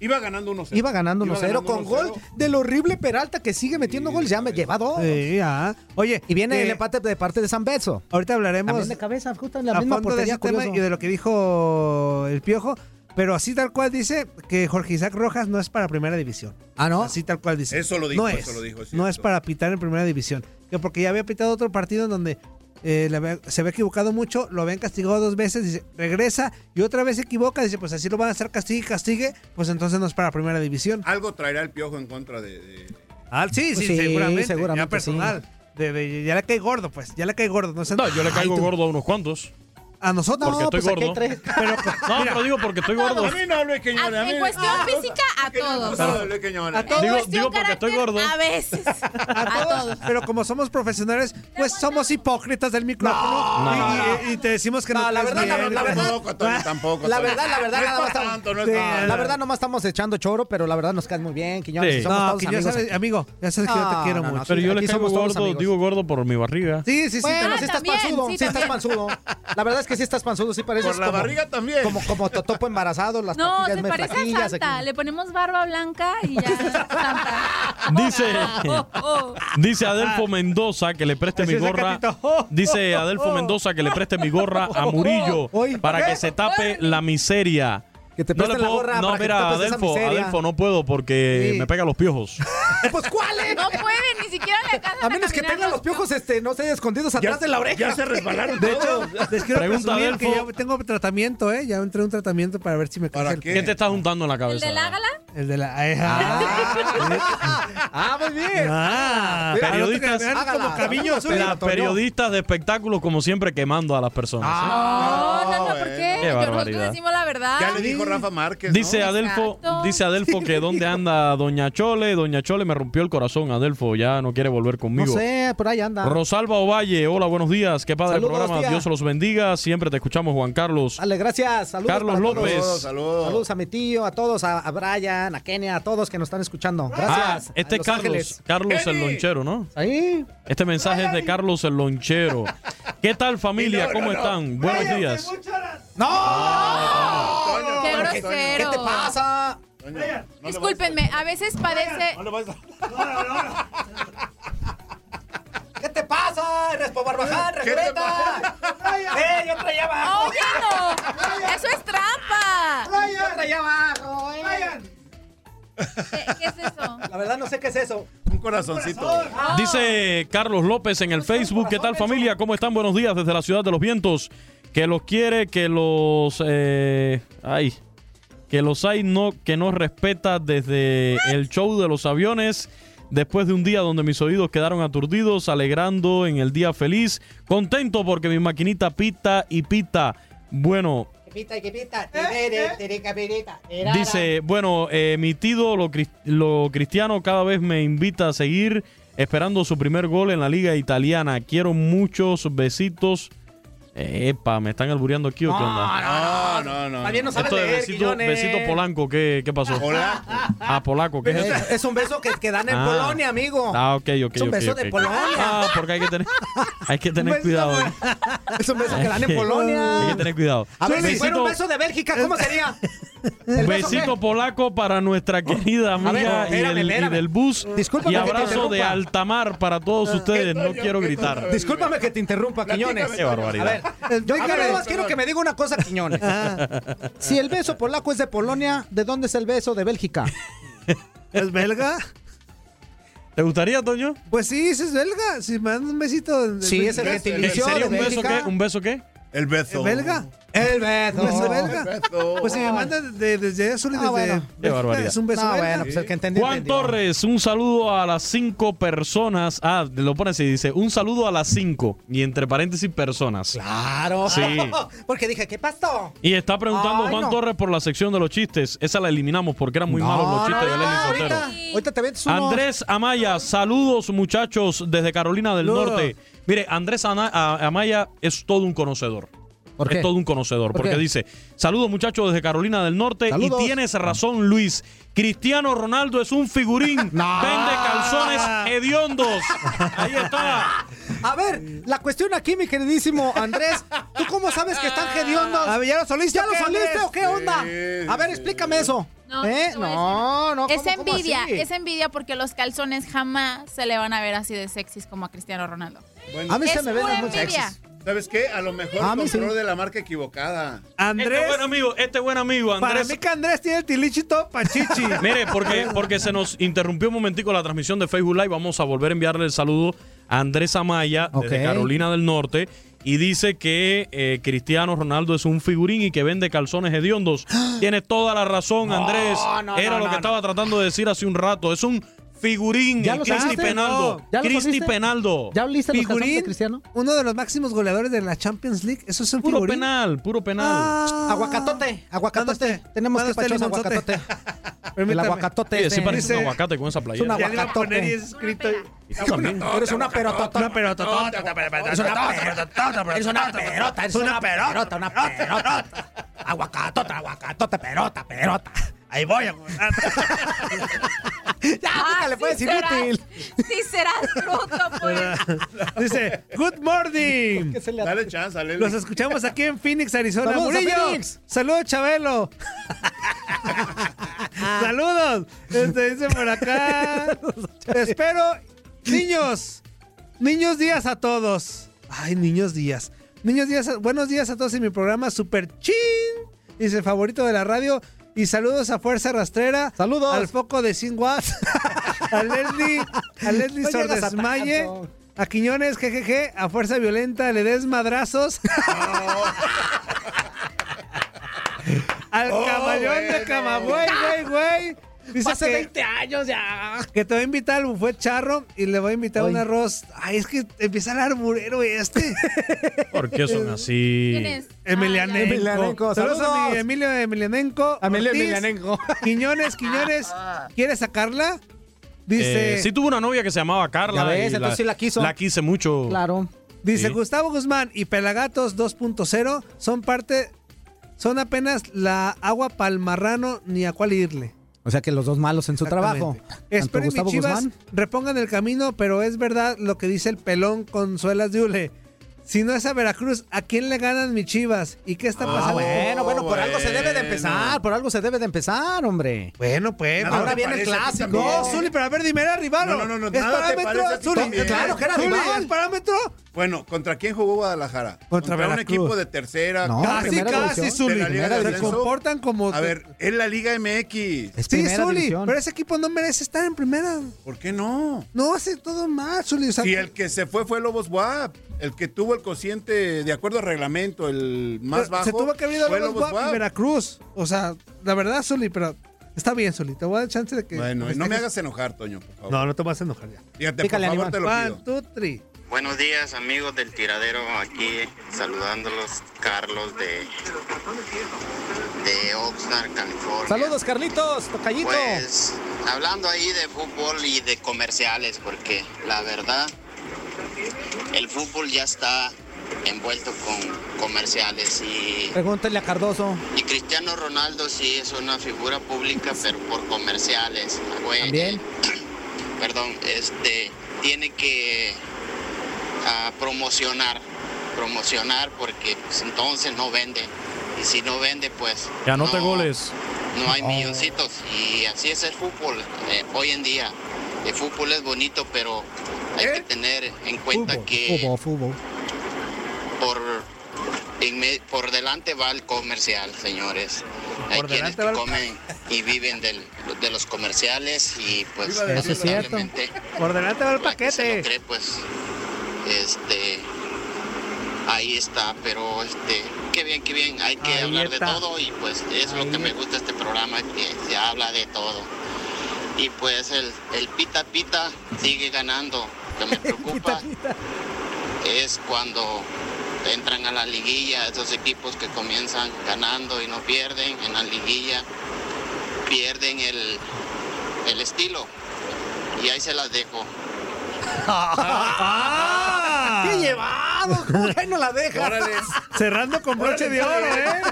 Iba ganando 1-0. Iba ganando 1-0 ganando con 1-0. gol del horrible Peralta que sigue metiendo gol. Ya me lleva dos. Sí, ya. Oye, Y viene eh, el empate de parte de San Beso. Ahorita hablaremos También de cabeza, justo en la a misma fondo de ese tema y de lo que dijo el Piojo. Pero así tal cual dice que Jorge Isaac Rojas no es para primera división. Ah, ¿no? Así tal cual dice. Eso lo dijo, no eso es, lo dijo, es no es para pitar en primera división. Que porque ya había pitado otro partido en donde eh, le había- se había equivocado mucho, lo habían castigado dos veces, dice, regresa y otra vez se equivoca, dice, pues así lo van a hacer castigue y castigue, pues entonces no es para primera división. Algo traerá el piojo en contra de. de- Ah, sí, sí, Sí, seguramente. seguramente ya personal. De- de- ya le cae gordo, pues. Ya le cae gordo. No, sé- No, yo le caigo Ay, gordo a unos cuantos. A nosotros. Porque estoy pues gordo. tres. Pero, No, pero digo porque estoy gordo. A mí no hable, Quiñones. a mí- En cuestión Ah, física, a todos. No. A todos. Digo, digo porque estoy gordo. A veces. A todos. Pero como somos profesionales, pues somos hipócritas del micrófono. No, y, no, y- y te decimos que No, no, la caes verdad, la bien, verdad, la verdad. Tampoco, Tony, tampoco. La verdad, la verdad, No es nada más estamos- tanto, no La verdad, nomás estamos echando choro, pero la verdad nos cae muy bien, Quiñones. Somos No, todos amigos amigo, ya sabes que yo te No, quiero no, no, mucho. Pero yo le caigo gordo, digo gordo por mi barriga. Sí, sí, sí. Pero- sí estás panzudo, sí, sí, estás panzudo. La verdad es que sí estás panzudo, sí pareces Por la como, barriga también. como, como totopo embarazado, las No, patillas parece a Santa. aquí. Le ponemos barba blanca y ya. Santa. Dice, Oh, oh. dice Adelfo Mendoza que le preste Así mi gorra. Oh, Dice Adelfo. Mendoza que le preste mi gorra a Murillo para que se tape la miseria. Que te No le presten la puedo, gorra no, para que te mira, esa Adelfo. Adelfo, no puedo porque Sí. me pega los piojos. Pues ¿cuáles? No pueden, ni siquiera le alcanzan A menos que caminar tengan los piojos, este, no sé, escondidos atrás de la oreja. Ya se resbalaron De hecho, les quiero Pregunta, que ya tengo tratamiento, ¿eh? Ya entré en un tratamiento para ver si me ¿Para el qué? ¿Qué te estás juntando en la ¿El cabeza? del Ágala? El de la. Ah, Ah, muy bien. ah, Mira, periodistas- no como Antonio. periodistas de espectáculos, como siempre, quemando a las personas. ¿eh? Ah, No, no, no, ¿por qué? bueno. Qué Yo barbaridad. Nosotros decimos la verdad. Ya le dijo Rafa Márquez. Dice ¿no? Adelfo, Exacto. dice Adelfo que dónde anda Doña Chole. Doña Chole me rompió el corazón. Adelfo ya no quiere volver No conmigo. sé, por ahí anda. Rosalba Ovalle, hola, buenos días. Qué padre Saludos, el programa. tía. Dios los bendiga. Siempre te escuchamos, Juan Carlos. Dale, gracias. Saludos Carlos. López. Saludos, saludos. Saludos a mi tío, a todos, a, a Brian, a Kenia, a todos que nos están escuchando. Ah, Gracias. este A es Los Carlos, Ángeles. Carlos el lonchero, ¿no? Ahí. Este mensaje es de Carlos el lonchero. ¿Qué tal familia? No, no, ¿Cómo no. están? Buenos días. ¡No! Toño, ¡Qué Toño, grosero! ¿Qué te pasa? No Discúlpenme, a veces parece. No a- ¿Qué te pasa? Eres por Barbaján, ¿Qué te respeta. ¡Eh, yo traía abajo! ¡Oye, no! ¡Eso es trampa! Yo traía abajo, eh. ¿Qué, qué es eso? La verdad no sé qué es eso. Un corazoncito. Dice Carlos López en el Facebook, ¿qué tal familia? ¿Cómo están? Buenos días desde la ciudad de los vientos. Que los quiere, que los... eh, ay, que los hay, no, que no respeta desde el show de los aviones. Después de un día donde mis oídos quedaron aturdidos, alegrando en el día feliz, contento porque mi maquinita pita y pita. Bueno. Dice, bueno, eh, mi tío, lo cristiano, cada vez me invita a seguir esperando su primer gol en la liga italiana. Quiero muchos besitos. Eh, epa, ¿me están albureando aquí o qué onda? No, no, no. También no sabes Esto de leer, besito, besito polanco, ¿qué, qué pasó? Hola. Ah, polaco, ¿qué es eso? Es, es un beso que, que dan en Ah. Polonia, amigo. Ah, ok, ok. Es un beso de. Polonia. Ah, porque hay que tener, hay que tener cuidado. de- Es un beso que dan en Polonia. Hay que tener cuidado. A ver, si fuera Besito- un beso de Bélgica, ¿cómo sería? Besito polaco para nuestra querida amiga ver, y, espérame, el- y del bus. Discúlpame y abrazo de altamar para todos ustedes. No quiero gritar. Discúlpame que te interrumpa, Quiñones. Qué barbaridad. A ver, yo a ver, más quiero que me diga una cosa, Quiñones. Si el beso polaco es de Polonia, ¿de dónde es el beso de Bélgica? ¿Es belga? ¿Te gustaría, Toño? Pues sí, ese es belga. Si me dan un besito. de- Sí, es el de- gentilicio ¿Sería de un beso qué? ¿Un beso qué? El beso. ¿Es belga? El beso. ¿Un beso belga? El beso. Pues si me mandan de- desde azul y Ah, desde. bueno. Qué barbaridad. Es un beso No, belga. bueno, pues el que entendió, Juan entendió. Torres, un saludo a las cinco personas. Ah, lo pone así, dice, un saludo a las cinco. Y entre paréntesis, personas. Claro. Sí. Porque dije, ¿qué pasó? Y está preguntando Ay, Juan no. Torres por la sección de los chistes. Esa la eliminamos porque eran muy No, malos los no, chistes de no, Lenny ahorita, Sotero. ahorita te Andrés Amaya, saludos muchachos desde Carolina del. Norte. Mire, Andrés Ana- Amaya es todo un conocedor. ¿Por Es todo un conocedor, ¿Por porque qué? dice, saludos muchachos desde Carolina del Norte Saludos. y tienes razón Luis, Cristiano Ronaldo es un figurín, vende calzones hediondos. Ahí está. A ver, la cuestión aquí, mi queridísimo Andrés, ¿tú cómo sabes que están hediondos? A ver, ¿ya lo soliste ¿Ya o lo qué, soliste o qué onda? A ver, explícame eso. No, ¿Eh? No, no, Es ¿cómo- cómo envidia, así? es envidia porque los calzones jamás se le van a ver así de sexys como a Cristiano Ronaldo. Bueno, A mí se me ven muy sexys. ¿Sabes qué? A lo mejor A mí sí. de la marca equivocada. Andrés. Este buen amigo, este buen amigo, Para Andrés. mí que Andrés tiene el tilichito pachichi. Mire, porque, porque se nos interrumpió un momentico la transmisión de Facebook Live. Vamos a volver a enviarle el saludo a Andrés Amaya desde Ok. Carolina del Norte. Y dice que eh, Cristiano Ronaldo es un figurín y que vende calzones hediondos. Tiene toda la razón, Andrés. no, Era no, lo no, que no. estaba tratando de decir hace un rato. Es un figurín, ¿Ya el Cristi? Penaldo. ¿Ya Cristi? Penaldo. ¿Ya los calzones de Figurín, Cristiano? uno de los máximos goleadores de la Champions League. Eso es un Puro figurín. penal, puro penal. Ah. Aguacatote, aguacatote. Tenemos que ¿Dónde está el pachos limonzote? aguacatote. El aguacatote. Sí parece un aguacate con esa Es un playera. Iba a aguacatote. y es escrito. Eres una perota. Una pelota. Eres una perota. Eres una perota. Eres una perota. Una perota. Aguacatote, aguacatote, perota, perota. Ahí voy a Ya, déjale, pues, sí serás- inútil. Sí serás bruto, pues. Dice, good morning. ¿Qué se le Dale chance, dale. Los escuchamos aquí en Phoenix, Arizona. Saludos a Murillo. Phoenix. Saludos, Chabelo. Saludos. Este dice por acá. Espero, niños. Niños días a todos. Ay, niños días. Niños días, a- buenos días a todos en mi programa Super Chin. Dice favorito de la radio. Y saludos a Fuerza Rastrera. Saludos. Al foco de 100 watts. a Leslie, a Leslie No llegas a Sordesmaye. A Quiñones, jejeje, a Fuerza Violenta, le des madrazos. Al Oh, camaleón de bueno. Camagüey, güey, güey. Dice Hace que, 20 años ya. que te voy a invitar al buffet charro y le voy a invitar Ay. un arroz. Ay, es que empieza el arburero este. ¿Por qué son así? ¿Quién es? Emilianenko. Ah, Saludos a mi Emilio Emilianenko. Emilio Ortiz. Emilianenko. Quiñones, Quiñones. ¿Quieres sacarla? Dice. Eh, sí tuvo una novia que se llamaba Carla. Ya ves, y entonces sí la quiso. La quise mucho. Claro. Dice Sí. Gustavo Guzmán y Pelagatos 2.0 son parte, son apenas la agua pa'l marrano ni a cuál irle. O sea que los dos malos en su trabajo. Espero Gustavo chivas Guzmán. repongan el camino, pero es verdad lo que dice el pelón con suelas de hule. Si no es a Veracruz, ¿a quién le ganan mis chivas? ¿Y qué está Ah, pasando? bueno, bueno, por algo se debe de empezar, por algo se debe de empezar, hombre. Bueno, pues. Nada Ahora viene el clásico. No, Zuli, pero a ver, dime, era rival. No, no, no, no, ¿Es nada parámetro? Zuli. Claro que era Zuli, rival. ¿es parámetro? Bueno, ¿contra quién jugó Guadalajara? Contra un Veracruz. equipo de tercera. No, casi, casi. Zuli. Se comportan como... A ver, es la Liga MX. Es Sí, primera Zuli, división. pero ese equipo no merece estar en primera. ¿Por qué no? No hace todo mal, Zuli. O sea, Si el que se fue fue Lobos WAP, el que tuvo el cociente de acuerdo al reglamento, el más Pero bajo. Se tuvo que haber ido a fue Lobos Lobos Guap y WAP. Veracruz. O sea, la verdad, Zuli, pero está bien, Zuli. Te voy a dar chance de que. Bueno, no me hagas enojar, Toño, por favor. No, no te vas a enojar ya. Fíjate, Pícale, por favor, te lo One, pido. two, three. Buenos días amigos del tiradero, aquí saludándolos Carlos de, de Oxnard, California. Saludos, Carlitos, tocallito. Pues hablando ahí de fútbol y de comerciales, porque la verdad el fútbol ya está envuelto con comerciales y, Pregúntale a Cardoso. y Cristiano Ronaldo sí es una figura pública, pero por comerciales. Güey, También. perdón, este tiene que ah, promocionar, promocionar porque pues, entonces no vende y si no vende pues anote no, goles. no hay Oh. milloncitos. Y así es el fútbol eh, hoy en día. El fútbol es bonito, pero hay que tener en cuenta que Fútbol, fútbol. por, por delante va el comercial, señores. Hay Por quienes que comen y viven del- de los comerciales y pues Eso es cierto. Por delante va el paquete. cree, pues este ahí está, pero este qué bien, qué bien, hay que Ahí hablar está. de todo y pues es lo que me gusta este programa, que se habla de todo. Y pues el, el pita pita sigue ganando. Lo que me preocupa es cuando entran a la liguilla, esos equipos que comienzan ganando y no pierden en la liguilla, pierden el, el estilo. Y ahí se las dejo. ¡Qué llevado! ¿Cómo que no la deja? Cerrando con broche de oro, ¿eh?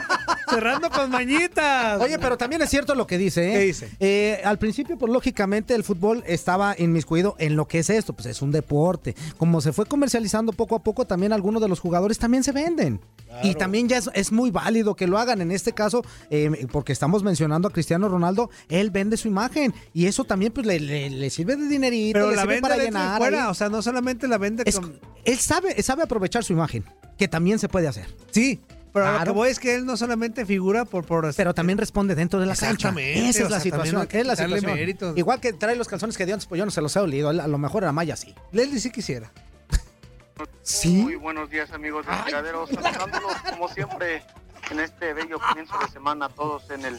Cerrando con mañitas. Oye, pero también es cierto lo que dice, ¿eh? ¿Qué dice? Eh, al principio, pues lógicamente el fútbol estaba inmiscuido en lo que es esto, pues es un deporte. Como se fue comercializando poco a poco, también algunos de los jugadores también se venden. Y también ya es, es muy válido que lo hagan. En este caso, eh, porque estamos mencionando a Cristiano Ronaldo, él vende su imagen y eso también pues le, le- le sirve de dinerito, Pero le la sirve vende para llenar. fuera, o sea, no solamente la vende Es- con... Él sabe, sabe aprovechar su imagen, que también se puede hacer. Sí, pero lo que Claro. voy es que él no solamente figura por... por Pero también responde dentro de la cancha. Exactamente, Esa es o la situación. Es la situación. méritos. Igual que trae los calzones que dio antes, pues yo no se los he olido. A lo mejor era Maya sí. Leslie sí quisiera. Sí. Muy buenos días amigos de Tiraderos, saludándolos como siempre en este bello comienzo de semana, todos en el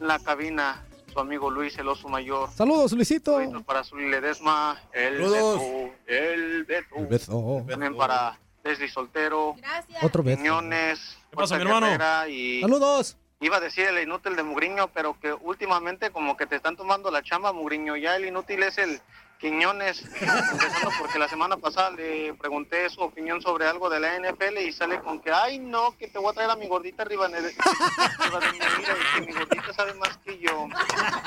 en la cabina, su amigo Luis el oso mayor, Saludos, Luisito. para Zuli Ledesma, el Saludos. Beto, el Beto, El Beto. también para Leslie Soltero, Otro Beto. Quiñones, ¿Qué pasa, mi hermano? Y Saludos. Iba a decir el inútil de Mugriño, pero que últimamente como que te están tomando la chamba, Mugriño. Ya el inútil es el Quiñones, empezando porque la semana pasada le pregunté su opinión sobre algo de la NFL y sale con que, ay no, que te voy a traer a mi gordita arriba de, arriba de mi vida y que mi gordita sabe más que yo.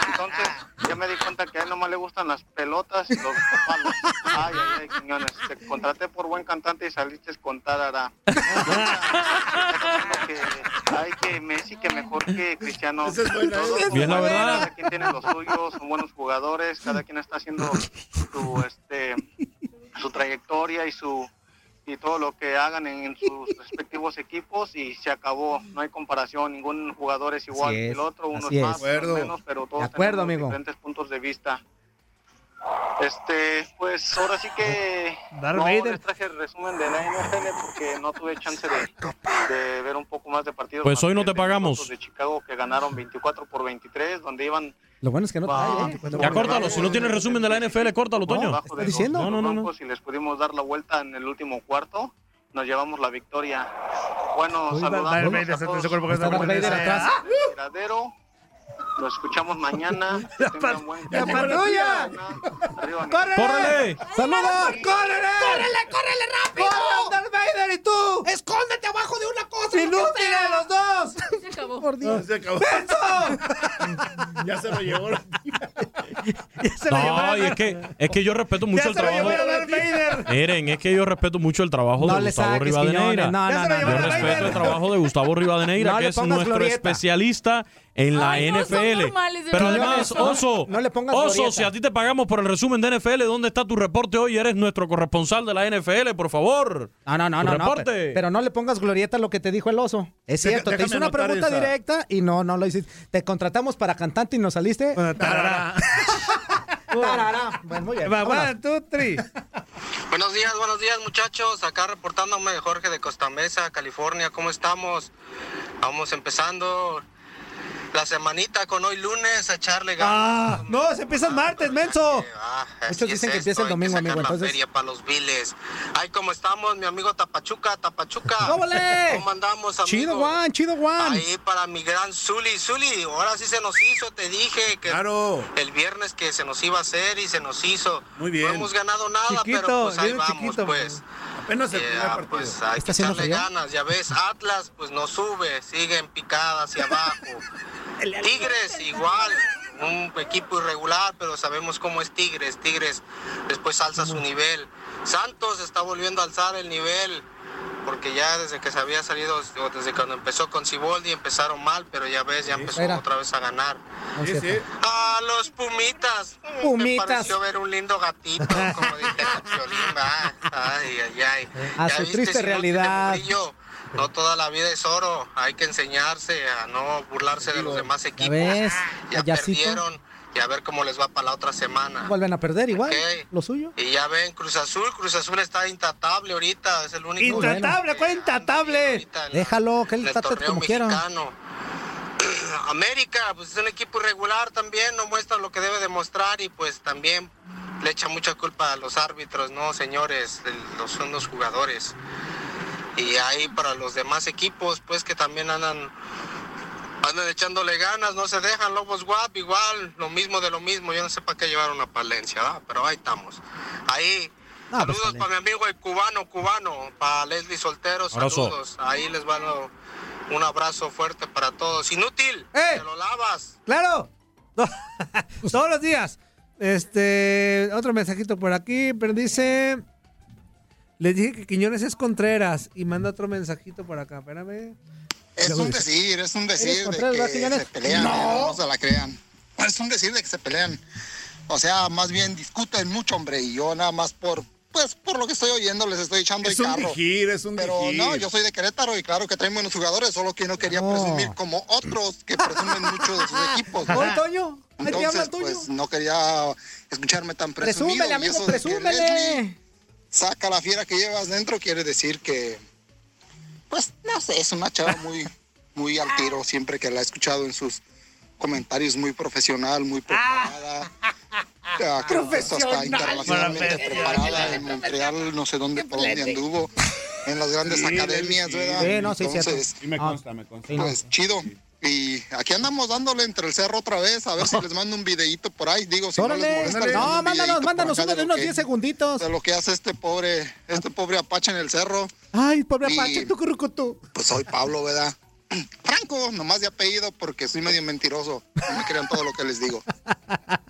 Entonces ya me di cuenta que a él nomás le gustan las pelotas y los palos. Ay, ay, ay, Quiñones, te contraté por buen cantante y saliste con tarara. que hay que Messi que mejor que Cristiano. Esa es buena, Todos esa es Bien, la verdad. Cada quien tiene los suyos, son buenos jugadores, cada quien está haciendo su este su trayectoria y su y todo lo que hagan en, sus respectivos equipos y se acabó, no hay comparación, ningún jugador es igual que el otro, uno así es más, uno menos, pero todos De acuerdo, tenemos amigo. diferentes puntos de vista. Este, pues ahora sí que Darth no Vader. les traje el resumen de la NFL porque no tuve chance de, de ver un poco más de partidos. Pues hoy no te pagamos. De Chicago que ganaron 24 por 23, donde iban Lo bueno es que no Ah, ¿eh? Ya córtalo, si no tienes resumen de la NFL, córtalo, Toño. los diciendo? No, no, no, no. Y les pudimos dar la vuelta en el último cuarto. Nos llevamos la victoria. Bueno, saludamos Darth a todos. se cuerpo que está Lo escuchamos mañana. Que tengan buen ¡La patrulla! Arriba, ¡Corre! ¡Córrele! ¡Saludos! ¡Córrele! ¡Córrele, córrele rápido! ¡Corre, Darth Vader! ¿Y tú? ¡Escóndete abajo de una cosa! ¡Inútiles los dos! Se acabó. Por Dios. se acabó. ya se lo llevó. Ya se lo No, y es que, es que yo respeto mucho Ya el se trabajo. Darth Vader. Miren, es que yo respeto mucho el trabajo No de Gustavo Rivadeneira. No, no, no, Yo no. Darth respeto el trabajo de Gustavo Rivadeneira, No que es nuestro glorieta. especialista en la Ay, no, son NFL. Pero además, No, Oso, no le pongas Oso, glorieta. si a ti te pagamos por el resumen de NFL, ¿dónde está tu reporte hoy? Eres nuestro corresponsal de la NFL, por favor. No, no, no, Tu no, no. reporte. Pero, pero no le pongas glorieta a lo que te dijo el oso. Es Deja- cierto, te hizo una pregunta esa. directa y no, no lo hiciste. Te contratamos para cantante y no saliste. Tarará. Tarará. Bueno, muy bien. Va, vámonos. one, two, three. Buenos días, buenos días muchachos. Acá reportándome de Jorge de Costa Mesa, California. ¿Cómo estamos? Vamos empezando la semanita con hoy lunes a echarle ganas. Ah, no, se empieza el martes, menso. Ah, es dicen que empieza el domingo, amigo, entonces- feria para los viles. Ay, ¿cómo estamos, mi amigo Tapachuca, Tapachuca? ¿Cómo andamos, amigo? Chido, Juan, chido, Juan. Ahí para mi gran Zuli. Zuli, ahora sí se nos hizo, te dije que Claro. el viernes que se nos iba a hacer y se nos hizo. Muy bien. No hemos ganado nada, Chiquito, pero pues ahí vamos, chiquito, pues. Apenas el Yeah, primer partido. pues hay ¿Está que echarle ganas, ya ves, Atlas pues no sube, sigue en picada hacia abajo. Tigres igual, un equipo irregular, pero sabemos cómo es Tigres, Tigres después alza su nivel. Santos está volviendo a alzar el nivel. porque ya desde que se había salido, o desde cuando empezó con Ciboldi empezaron mal, pero ya ves, ya empezó Era. otra vez a ganar. A los Pumitas. Pumitas. Me pareció ver un lindo gatito, como dice. Ay, ay, ay. A ¿Ya su viste, triste realidad. No toda la vida es oro, hay que enseñarse a no burlarse de los demás equipos. ves? Ya perdieron y a ver cómo les va para la otra semana. Vuelven a perder igual, lo suyo. Y ya ven, Cruz Azul, Cruz Azul está intratable ahorita, es el único. Intratable, ¿cuál intratable? Déjalo, que él trate torneo como quiera. mexicano. América, pues es un equipo irregular también, no muestra lo que debe demostrar y pues también le echa mucha culpa a los árbitros, no señores, los son los jugadores. Y ahí para los demás equipos, pues que también andan andan echándole ganas, no se dejan, Lobos Guap, igual, lo mismo de lo mismo, yo no sé para qué llevaron a Palencia, ¿verdad? pero ahí estamos. Ahí, Ah, pues, saludos para mi amigo el cubano, cubano, para Leslie Soltero, Abrazo. saludos. Ahí les van a- un abrazo fuerte para todos. Inútil, ¡Eh! te lo lavas. ¡Claro! Todos los días. Este, otro mensajito por aquí, pero dice... Les dije que Quiñones es Contreras y manda otro mensajito por acá, espérame. Es un decir, es un ¿Eres decir de que se pelean, No. no se la crean. Es un decir de que se pelean. O sea, más bien discuten mucho, hombre, y yo nada más por, pues, por lo que estoy oyendo les estoy echando Es el un carro. dijir, es un Pero dijir. no, yo soy de Querétaro y claro que traen buenos jugadores, solo que no quería No. presumir como otros que presumen mucho de sus equipos. ¿verdad? Toño, Entonces, pues no quería escucharme tan presumido. Presúmele, amigo, presúmele. Saca la fiera que llevas dentro quiere decir que, pues no sé, es una chava muy, muy al tiro siempre que la he escuchado en sus comentarios, muy profesional, muy preparada. Ah, creo que hasta Profesional. internacionalmente preparada en Montreal, no sé dónde, por dónde anduvo, en las grandes Sí, academias, sí. ¿verdad? Sí, no, sí, cierto. Entonces, Sí me Ah, consta, me consta. sí, pues chido. Y aquí andamos dándole entre el cerro otra vez, a ver si les mando un videíto por ahí. Digo, si no les Órale. molesta, les No, un mándanos, mándanos uno de unos que- 10 segunditos. de lo que hace este pobre, este pobre Apache en el cerro. Ay, pobre Y- Apache, tu currucutú. Pues soy Pablo, ¿verdad? Franco, nomás de apellido porque soy medio mentiroso. No me crean todo lo que les digo.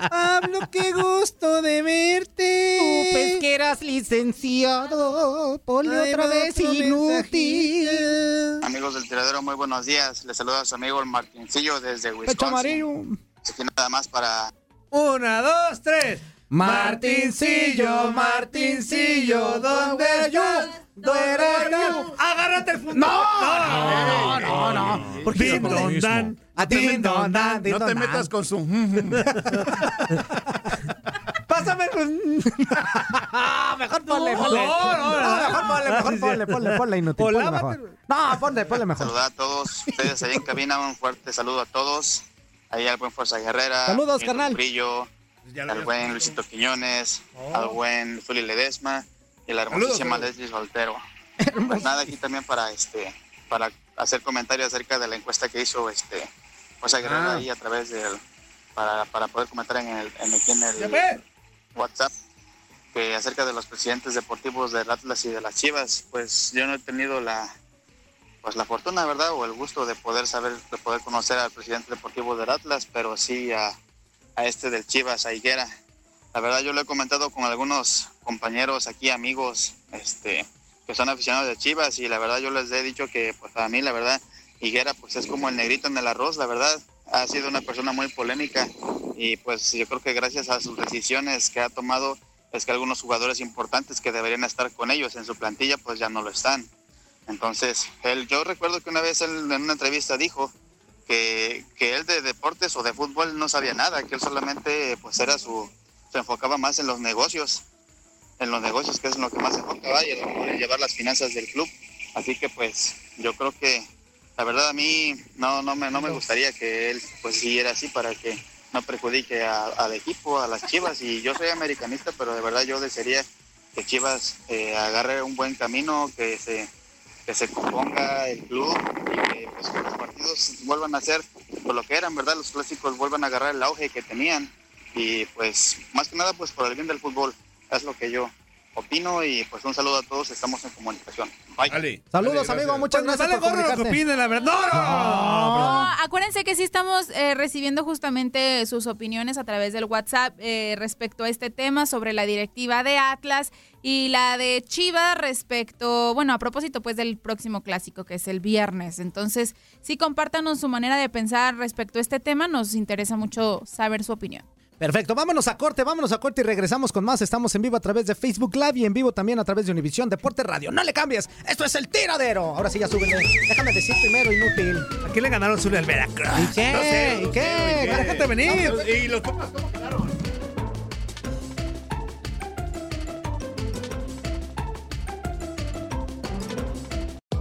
Pablo, qué gusto de verte. Tú pues que eras licenciado. Ponle Ay, otra vez inútil. Amigos del tiradero, muy buenos días. Les saluda a su amigo el Martincillo desde Pecho Wisconsin. amarillo. Aquí nada más para Una, dos, tres. Martincillo, Martincillo, ¿dónde yo? Agárrate el fundón. No, no, no, no. ¿Por qué Din, somos don, dan. A din, don, dan, din, No don, te dan. metas con su... Pásame. Ah, mejor ponle, ponle. no, no, no. mejor ponle, mejor ponle, ponle, ponle inútil. Ponle mejor. No, ponle, ponle mejor. saludar a todos ustedes ahí en cabina. Un fuerte saludo a todos. Ahí al buen Fuerza Guerrera. Saludos, carnal. Brillo, al buen. Luisito Quiñones, Oh. al buen Zuli Ledesma y la hermosísima saludos. Leslie Soltero. Pues nada, aquí también para este para hacer comentarios acerca de la encuesta que hizo este Fuerza Guerrera Ah. ahí a través del para, para poder comentar en el en, aquí en el. WhatsApp que acerca de los presidentes deportivos del Atlas y de las Chivas, pues yo no he tenido la pues la fortuna, ¿verdad? O el gusto de poder saber, de poder conocer al presidente deportivo del Atlas, pero sí a, a este del Chivas, a Higuera. La verdad yo lo he comentado con algunos compañeros aquí, amigos, este, que son aficionados de Chivas y la verdad yo les he dicho que pues para mí la verdad Higuera pues es como el negrito en el arroz, la verdad. Ha sido una persona muy polémica y pues yo creo que gracias a sus decisiones que ha tomado es que algunos jugadores importantes que deberían estar con ellos en su plantilla pues ya no lo están. Entonces, él, yo recuerdo que una vez él en una entrevista dijo que, que él de deportes o de fútbol no sabía nada, que él solamente pues era su, se enfocaba más en los negocios, en los negocios que es en lo que más se enfocaba y en llevar las finanzas del club. Así que pues yo creo que la verdad a mí no, no, me, no me gustaría que él pues siguiera así para que no perjudique a- al equipo, a las Chivas. Y yo soy americanista, pero de verdad yo desearía que Chivas eh, agarre un buen camino, que se, que se componga el club y que pues, que los partidos vuelvan a ser por lo que eran, ¿verdad? Los clásicos vuelvan a agarrar el auge que tenían. Y pues más que nada pues por el bien del fútbol, es lo que yo opino y pues un saludo a todos, estamos en comunicación. Bye. Saludos, amigo. Muchas Pues gracias por lo que opinen, la verdad. ¡No, no! No, acuérdense que sí estamos eh, recibiendo justamente sus opiniones a través del WhatsApp eh, respecto a este tema sobre la directiva de Atlas y la de Chivas respecto, bueno, a propósito pues del próximo clásico que es el viernes. Entonces, sí compártanos su manera de pensar respecto a este tema, nos interesa mucho saber su opinión. Perfecto, vámonos a corte, vámonos a corte y regresamos con más. Estamos en vivo a través de Facebook Live y en vivo también a través de Univisión Deporte Radio. No le cambies, esto es el tiradero. Ahora sí ya súbele. Déjame decir primero, inútil. Aquí le ganaron Zul al Veracruz. ¿Y qué? No sé, ¿Y qué? Déjate venir. ¿Y los Pumas cómo quedaron?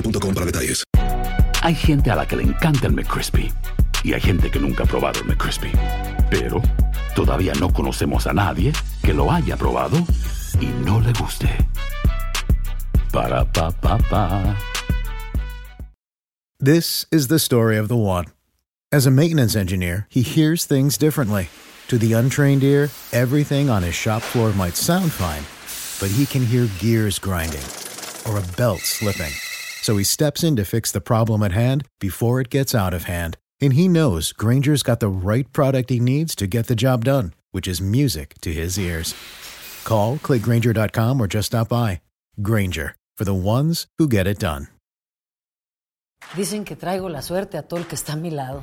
boostmobile.com para detalles. Hay gente a la que le encanta el McCrispy y hay gente que nunca ha probado el McCrispy. Pero todavía no conocemos a nadie que lo haya probado y no le guste. Para pa pa pa. This is the story of the one. As a maintenance engineer, he hears things differently. To the untrained ear, everything on his shop floor might sound fine, but he can hear gears grinding or a belt slipping. So he steps in to fix the problem at hand before it gets out of hand. And he knows Granger's got the right product he needs to get the job done, which is music to his ears. Call, clickgranger.com, or just stop by. Granger, for the ones who get it done. Dicen que traigo la suerte a todo el que está a mi lado.